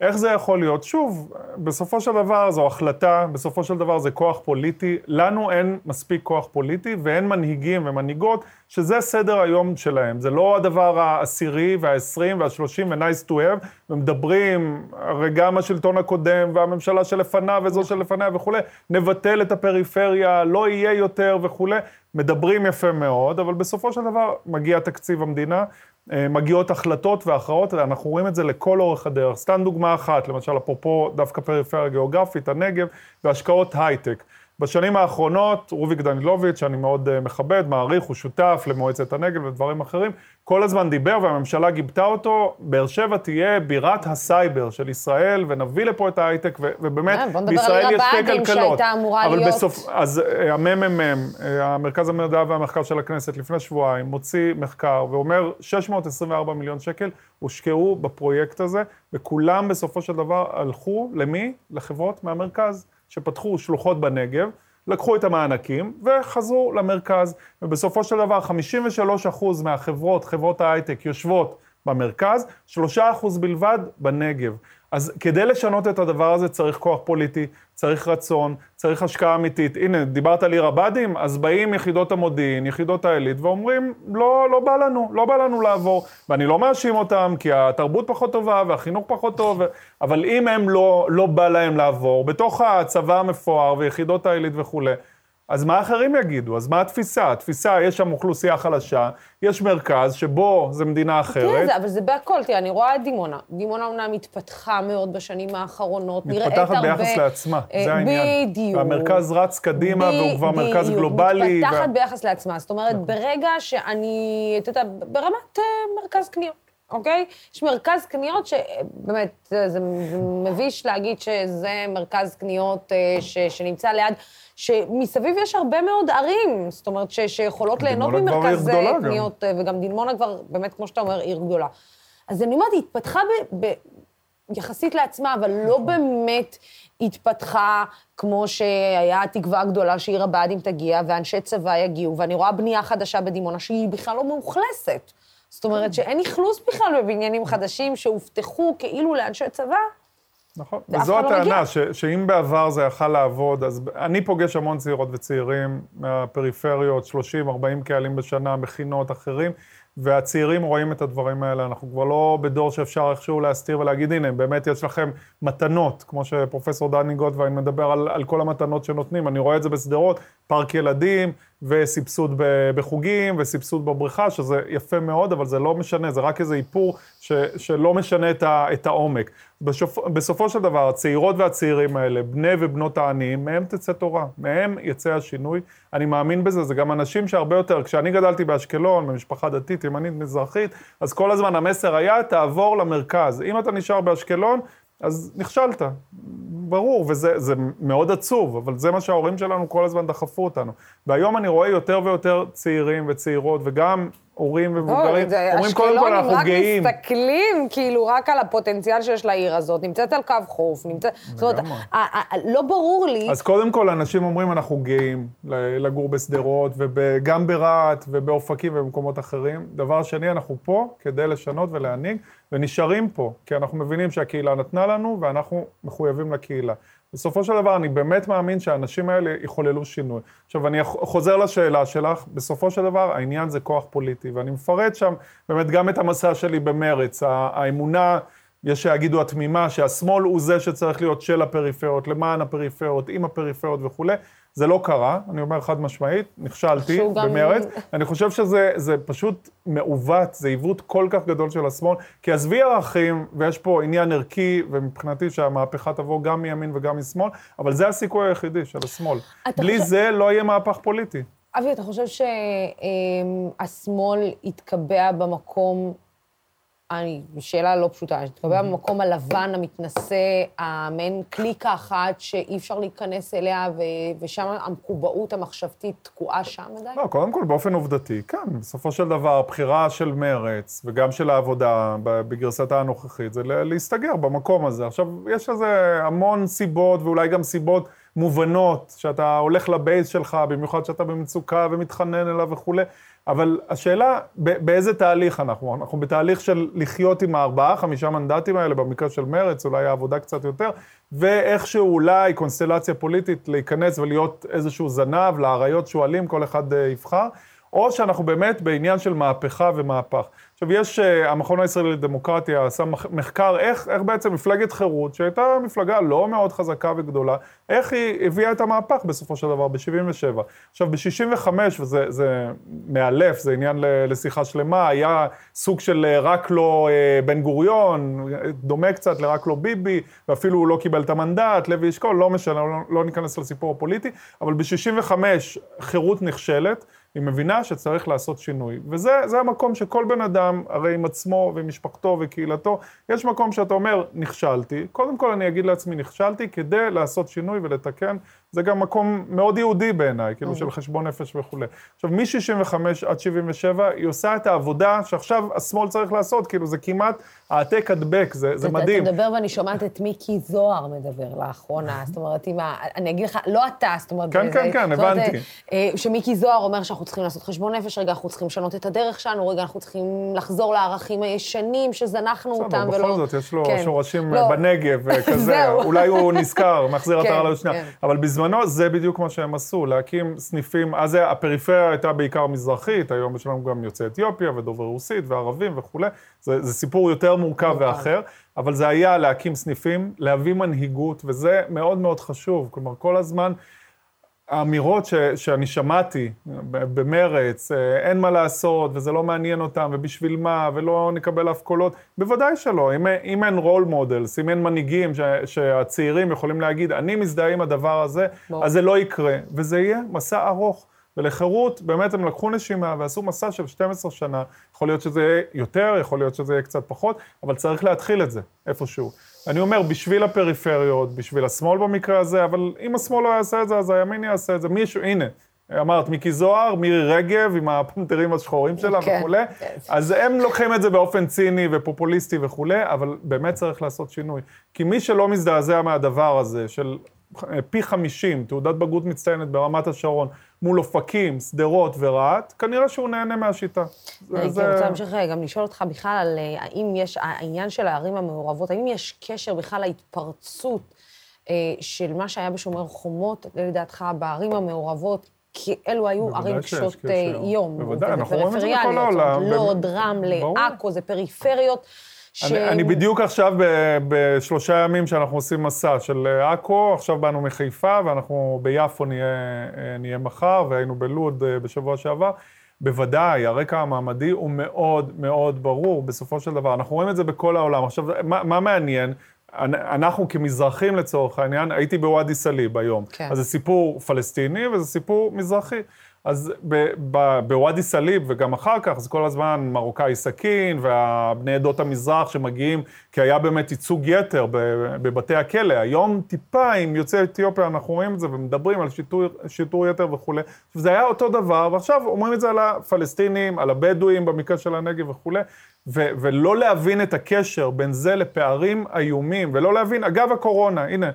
איך זה יכול להיות? שוב, בסופו של דבר זו החלטה, בסופו של דבר זה כוח פוליטי. לנו אין מספיק כוח פוליטי ואין מנהיגים ומנהיגות שזה סדר היום שלהם. זה לא הדבר העשירי והעשרים והשלושים ו-nice to have, ומדברים, הרי גם השלטון הקודם והממשלה שלפניו וזו שלפניה וכולי, נבטל את הפריפריה, לא יהיה יותר וכולי. מדברים יפה מאוד, אבל בסופו של דבר מגיע תקציב המדינה, מגיעות החלטות והכרעות, ואנחנו רואים את זה לכל אורך הדרך. סתם דוגמה אחת, למשל, אפרופו דווקא פריפריה גיאוגרפית, הנגב, והשקעות הייטק. בשנים האחרונות, רוביק דנילוביץ', שאני מאוד אה, מכבד, מעריך, הוא שותף למועצת הנגב ודברים אחרים, כל הזמן דיבר והממשלה גיבתה אותו, באר שבע תהיה בירת הסייבר של ישראל, ונביא לפה את ההייטק, ו- ובאמת, yeah, בישראל יש שתי כלכלות. שהייתה אמורה אבל להיות... בסוף, אז אה, הממ"מ, uh, המרכז המדע והמחקר של הכנסת, לפני שבועיים, מוציא מחקר ואומר, 624 מיליון שקל הושקעו בפרויקט הזה, וכולם בסופו של דבר הלכו, למי? לחברות מהמרכז. שפתחו שלוחות בנגב, לקחו את המענקים וחזרו למרכז, ובסופו של דבר 53% מהחברות, חברות ההייטק, יושבות במרכז, 3% בלבד בנגב. אז כדי לשנות את הדבר הזה צריך כוח פוליטי, צריך רצון, צריך השקעה אמיתית. הנה, דיברת על עיר הבה"דים, אז באים יחידות המודיעין, יחידות העילית, ואומרים, לא, לא בא לנו, לא בא לנו לעבור. ואני לא מאשים אותם, כי התרבות פחות טובה והחינוך פחות טוב, אבל אם הם לא, לא בא להם לעבור, בתוך הצבא המפואר ויחידות העילית וכולי, אז מה אחרים יגידו? אז מה התפיסה? התפיסה, יש שם אוכלוסייה חלשה, יש מרכז שבו זה מדינה אחרת. תראה, זה, אבל זה בהכל, תראה, אני רואה את דימונה. דימונה אומנם מתפתחה מאוד בשנים האחרונות, נראית הרבה... מתפתחת ביחס לעצמה, אה, זה העניין. בדיוק. והמרכז רץ קדימה, והוא כבר מרכז גלובלי. מתפתחת ו... ביחס לעצמה. זאת אומרת, נכון. ברגע שאני, אתה יודע, ברמת uh, מרכז קניות. אוקיי? יש מרכז קניות שבאמת, זה, זה מביש להגיד שזה מרכז קניות אה, ש, שנמצא ליד, שמסביב יש הרבה מאוד ערים, זאת אומרת, ש, שיכולות ליהנות ממרכז קניות, גם. וגם דימונה כבר, באמת, כמו שאתה אומר, עיר גדולה. אז אני אומרת, היא התפתחה ב, ב, יחסית לעצמה, אבל לא נכון. באמת התפתחה כמו שהיה התקווה הגדולה שעיר הבה"דים תגיע, ואנשי צבא יגיעו, ואני רואה בנייה חדשה בדימונה שהיא בכלל לא מאוכלסת. זאת אומרת שאין אכלוס בכלל בבניינים חדשים שהובטחו כאילו לאנשי צבא. נכון, וזו לא הטענה, ש, שאם בעבר זה יכל לעבוד, אז אני פוגש המון צעירות וצעירים מהפריפריות, 30-40 קהלים בשנה, מכינות אחרים, והצעירים רואים את הדברים האלה, אנחנו כבר לא בדור שאפשר איכשהו להסתיר ולהגיד, הנה, באמת יש לכם מתנות, כמו שפרופסור דני גוטווין מדבר על, על כל המתנות שנותנים, אני רואה את זה בשדרות, פארק ילדים, וסבסוד בחוגים, וסבסוד בבריכה, שזה יפה מאוד, אבל זה לא משנה, זה רק איזה איפור ש, שלא משנה את, ה, את העומק. בשופ, בסופו של דבר, הצעירות והצעירים האלה, בני ובנות העניים, מהם תצא תורה, מהם יצא השינוי. אני מאמין בזה, זה גם אנשים שהרבה יותר, כשאני גדלתי באשקלון, במשפחה דתית, ימנית, מזרחית, אז כל הזמן המסר היה, תעבור למרכז. אם אתה נשאר באשקלון, אז נכשלת, ברור, וזה מאוד עצוב, אבל זה מה שההורים שלנו כל הזמן דחפו אותנו. והיום אני רואה יותר ויותר צעירים וצעירות, וגם הורים ומבוגרים, אומרים קודם כל אנחנו גאים. אשקלון, רק מסתכלים כאילו רק על הפוטנציאל שיש לעיר הזאת, נמצאת על קו חוף, נמצאת... זאת אומרת, לא ברור לי... אז קודם כל אנשים אומרים אנחנו גאים לגור בשדרות, וגם ברהט ובאופקים ובמקומות אחרים. דבר שני, אנחנו פה כדי לשנות ולהנהיג, ונשארים פה, כי אנחנו מבינים שהקהילה נתנה לנו, ואנחנו מחויבים לקהילה. בסופו של דבר, אני באמת מאמין שהאנשים האלה יחוללו שינוי. עכשיו, אני חוזר לשאלה שלך, בסופו של דבר, העניין זה כוח פוליטי, ואני מפרט שם באמת גם את המסע שלי במרץ, האמונה, יש שיגידו התמימה, שהשמאל הוא זה שצריך להיות של הפריפריות, למען הפריפריות, עם הפריפריות וכולי. זה לא קרה, אני אומר חד משמעית, נכשלתי במרץ. גם... אני חושב שזה פשוט מעוות, זה עיוות כל כך גדול של השמאל, כי עזבי ערכים, ויש פה עניין ערכי, ומבחינתי שהמהפכה תבוא גם מימין וגם משמאל, אבל זה הסיכוי היחידי של השמאל. בלי חושב... זה לא יהיה מהפך פוליטי. אבי, אתה חושב שהשמאל יתקבע במקום אני, שאלה לא פשוטה, שתקבל במקום הלבן, המתנשא, המעין קליקה אחת שאי אפשר להיכנס אליה, ו- ושם המקובעות המחשבתית תקועה שם עדיין? לא, קודם כל, באופן עובדתי, כן. בסופו של דבר, הבחירה של מרץ, וגם של העבודה בגרסתה הנוכחית, זה להסתגר במקום הזה. עכשיו, יש לזה המון סיבות, ואולי גם סיבות מובנות, שאתה הולך לבייס שלך, במיוחד שאתה במצוקה ומתחנן אליו וכולי. אבל השאלה, באיזה תהליך אנחנו? אנחנו בתהליך של לחיות עם הארבעה, חמישה מנדטים האלה, במקרה של מרץ, אולי העבודה קצת יותר, ואיכשהו אולי קונסטלציה פוליטית להיכנס ולהיות איזשהו זנב, לאריות שועלים, כל אחד אה, יבחר, או שאנחנו באמת בעניין של מהפכה ומהפך. עכשיו, יש, uh, המכון הישראלי לדמוקרטיה עשה מחקר איך, איך בעצם מפלגת חירות, שהייתה מפלגה לא מאוד חזקה וגדולה, איך היא הביאה את המהפך בסופו של דבר, ב-77. עכשיו, ב-65, וזה מאלף, זה עניין לשיחה שלמה, היה סוג של אה, רק לא uh, בן גוריון, דומה קצת לרק לא ביבי, ואפילו הוא לא קיבל את המנדט, לוי אשכול, לא משנה, לא, לא ניכנס לסיפור הפוליטי, אבל ב-65 חירות נכשלת. היא מבינה שצריך לעשות שינוי. וזה המקום שכל בן אדם, הרי עם עצמו ועם משפחתו וקהילתו, יש מקום שאתה אומר, נכשלתי. קודם כל אני אגיד לעצמי, נכשלתי כדי לעשות שינוי ולתקן. זה גם מקום מאוד יהודי בעיניי, כאילו של חשבון נפש וכולי. עכשיו, מ-65 עד 77, היא עושה את העבודה שעכשיו השמאל צריך לעשות, כאילו זה כמעט העתק הדבק, זה, זה מדהים. אתה מדבר ואני שומעת את מיקי זוהר מדבר לאחרונה, זאת אומרת, אם ה... אני אגיד לך, לא אתה, זאת אומרת... כן, כן, כן, הבנתי. אה, שמיקי זוהר אומר שאנחנו צריכים לעשות חשבון נפש, רגע, אנחנו צריכים לשנות את הדרך שלנו, רגע, אנחנו צריכים לחזור לערכים הישנים שזנחנו אותם, ולא... בכל זאת, יש לו כן. שורשים לא. בנגב, כזה, אולי הוא נזכר, מחזיר עטרה כן, לשנייה. כן. אבל בזמנו זה בדיוק מה שהם עשו, להקים סניפים, אז הפריפריה הייתה בעיקר מזרחית, היום יש לנו גם יוצאי אתיופיה ודוברי רוסית וערבים וכולי, זה, זה סיפור יותר מורכב. ואחר, אבל זה היה להקים סניפים, להביא מנהיגות, וזה מאוד מאוד חשוב, כלומר כל הזמן... האמירות ש, שאני שמעתי במרץ, אה, אין מה לעשות, וזה לא מעניין אותם, ובשביל מה, ולא נקבל אף קולות, בוודאי שלא. אם, אם אין role models, אם אין מנהיגים ש, שהצעירים יכולים להגיד, אני מזדהה עם הדבר הזה, בוא. אז זה לא יקרה. וזה יהיה מסע ארוך. ולחירות, באמת הם לקחו נשימה ועשו מסע של 12 שנה. יכול להיות שזה יהיה יותר, יכול להיות שזה יהיה קצת פחות, אבל צריך להתחיל את זה איפשהו. אני אומר, בשביל הפריפריות, בשביל השמאל במקרה הזה, אבל אם השמאל לא יעשה את זה, אז הימין יעשה את זה. מישהו, הנה, אמרת מיקי זוהר, מירי רגב עם הפנתרים השחורים שלה כן, וכולי, כן. אז הם לוקחים את זה באופן ציני ופופוליסטי וכולי, אבל באמת צריך לעשות שינוי. כי מי שלא מזדעזע מהדבר הזה, של פי 50, תעודת בגרות מצטיינת ברמת השרון, מול אופקים, שדרות ורהט, כנראה שהוא נהנה מהשיטה. הייתי זה... רוצה להמשיך גם לשאול אותך בכלל על אה, האם יש, העניין של הערים המעורבות, האם יש קשר בכלל להתפרצות אה, של מה שהיה בשומר חומות, לדעתך, בערים המעורבות, כי אלו היו ערים קשות אה, יום. בוודאי, אנחנו רואים את זה בכל העולם. לוד, רמלה, עכו, זה פריפריות. ש... אני, אני בדיוק עכשיו בשלושה ימים שאנחנו עושים מסע של עכו, עכשיו באנו מחיפה ואנחנו ביפו נהיה, נהיה מחר, והיינו בלוד אה, בשבוע שעבר. בוודאי, הרקע המעמדי הוא מאוד מאוד ברור בסופו של דבר. אנחנו רואים את זה בכל העולם. עכשיו, מה, מה מעניין? אנחנו כמזרחים לצורך העניין, הייתי בוואדי סאליב היום. כן. אז זה סיפור פלסטיני וזה סיפור מזרחי. אז בוואדי סאליב וגם אחר כך, זה כל הזמן מרוקאי סכין והבני עדות המזרח שמגיעים, כי היה באמת ייצוג יתר בבתי הכלא. היום טיפה עם יוצאי אתיופיה אנחנו רואים את זה ומדברים על שיטור, שיטור יתר וכולי. זה היה אותו דבר, ועכשיו אומרים את זה על הפלסטינים, על הבדואים במקרה של הנגב וכולי. ו- ולא להבין את הקשר בין זה לפערים איומים, ולא להבין, אגב הקורונה, הנה,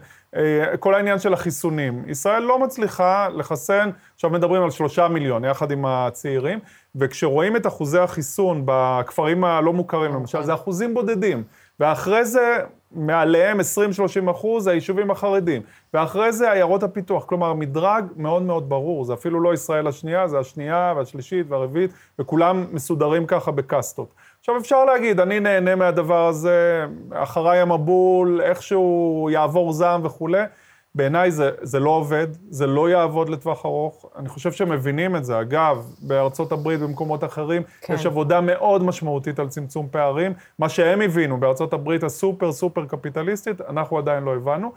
כל העניין של החיסונים. ישראל לא מצליחה לחסן, עכשיו מדברים על שלושה מיליון, יחד עם הצעירים, וכשרואים את אחוזי החיסון בכפרים הלא מוכרים, למשל, זה אחוזים בודדים. ואחרי זה, מעליהם 20-30 אחוז, היישובים החרדים. ואחרי זה עיירות הפיתוח. כלומר, מדרג מאוד מאוד ברור. זה אפילו לא ישראל השנייה, זה השנייה והשלישית והרביעית, וכולם מסודרים ככה בקסטות. עכשיו, אפשר להגיד, אני נהנה מהדבר הזה, אחריי המבול, איכשהו יעבור זעם וכולי. בעיניי זה, זה לא עובד, זה לא יעבוד לטווח ארוך. אני חושב שהם מבינים את זה. אגב, בארצות הברית, במקומות אחרים, כן. יש עבודה מאוד משמעותית על צמצום פערים. מה שהם הבינו בארצות הברית הסופר סופר קפיטליסטית, אנחנו עדיין לא הבנו.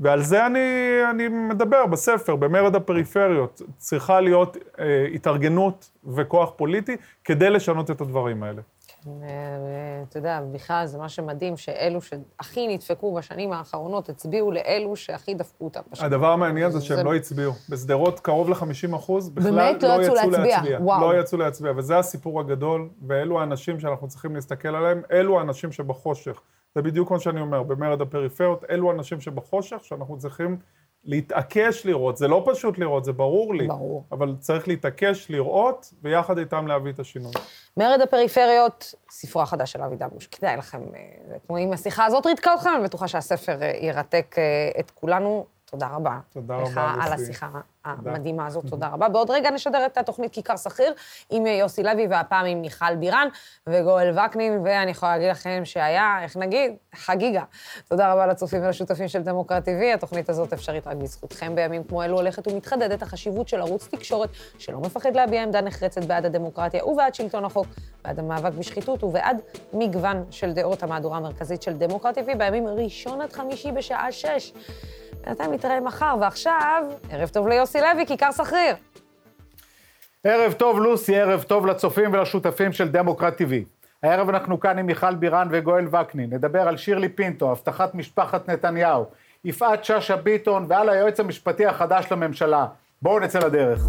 ועל זה אני, אני מדבר בספר, במרד הפריפריות. צריכה להיות אה, התארגנות וכוח פוליטי כדי לשנות את הדברים האלה. אתה יודע, בכלל זה מה שמדהים, שאלו שהכי נדפקו בשנים האחרונות, הצביעו לאלו שהכי דפקו אותם בשנים הדבר המעניין זה שהם לא הצביעו. בשדרות קרוב ל-50 אחוז בכלל לא, לא יצאו להצביע. לא יצאו להצביע, וזה הסיפור הגדול, ואלו האנשים שאנחנו צריכים להסתכל עליהם, אלו האנשים שבחושך. זה בדיוק מה שאני אומר, במרד הפריפריות, אלו האנשים שבחושך, שאנחנו צריכים להתעקש לראות, זה לא פשוט לראות, זה ברור לי. ברור. אבל צריך להתעקש לראות, ויחד איתם להביא את השינוי. מרד הפריפריות, ספרו החדש של אבי דבוש. כדאי לכם, אה, כמו אם השיחה הזאת ריתקה אתכם, אני בטוחה שהספר אה, ירתק אה, את כולנו. תודה רבה. תודה רבה, לך על השיחה המדהימה הזאת, תודה רבה. בעוד רגע נשדר את התוכנית כיכר שכיר עם יוסי לוי, והפעם עם מיכל בירן וגואל וקנין, ואני יכולה להגיד לכם שהיה, איך נגיד, חגיגה. תודה רבה לצופים ולשותפים של דמוקרט TV. התוכנית הזאת אפשרית רק בזכותכם. בימים כמו אלו הולכת ומתחדדת החשיבות של ערוץ תקשורת שלא מפחד להביע עמדה נחרצת בעד הדמוקרטיה ובעד שלטון החוק, בעד המאבק בשחיתות ובעד מגוון של דעות המהדורה המרכזית של דמוקרט TV בימים ראשון עד חמישי בשעה שש. בינתיים נתראה מחר, ועכשיו, ערב טוב ליוסי לוי, כיכר סחריר. ערב טוב, לוסי, ערב טוב לצופים ולשותפים של דמוקרט TV. הערב אנחנו כאן עם מיכל בירן וגואל וקנין. נדבר על שירלי פינטו, הבטחת משפחת נתניהו, יפעת שאשא ביטון ועל היועץ המשפטי החדש לממשלה. בואו נצא לדרך.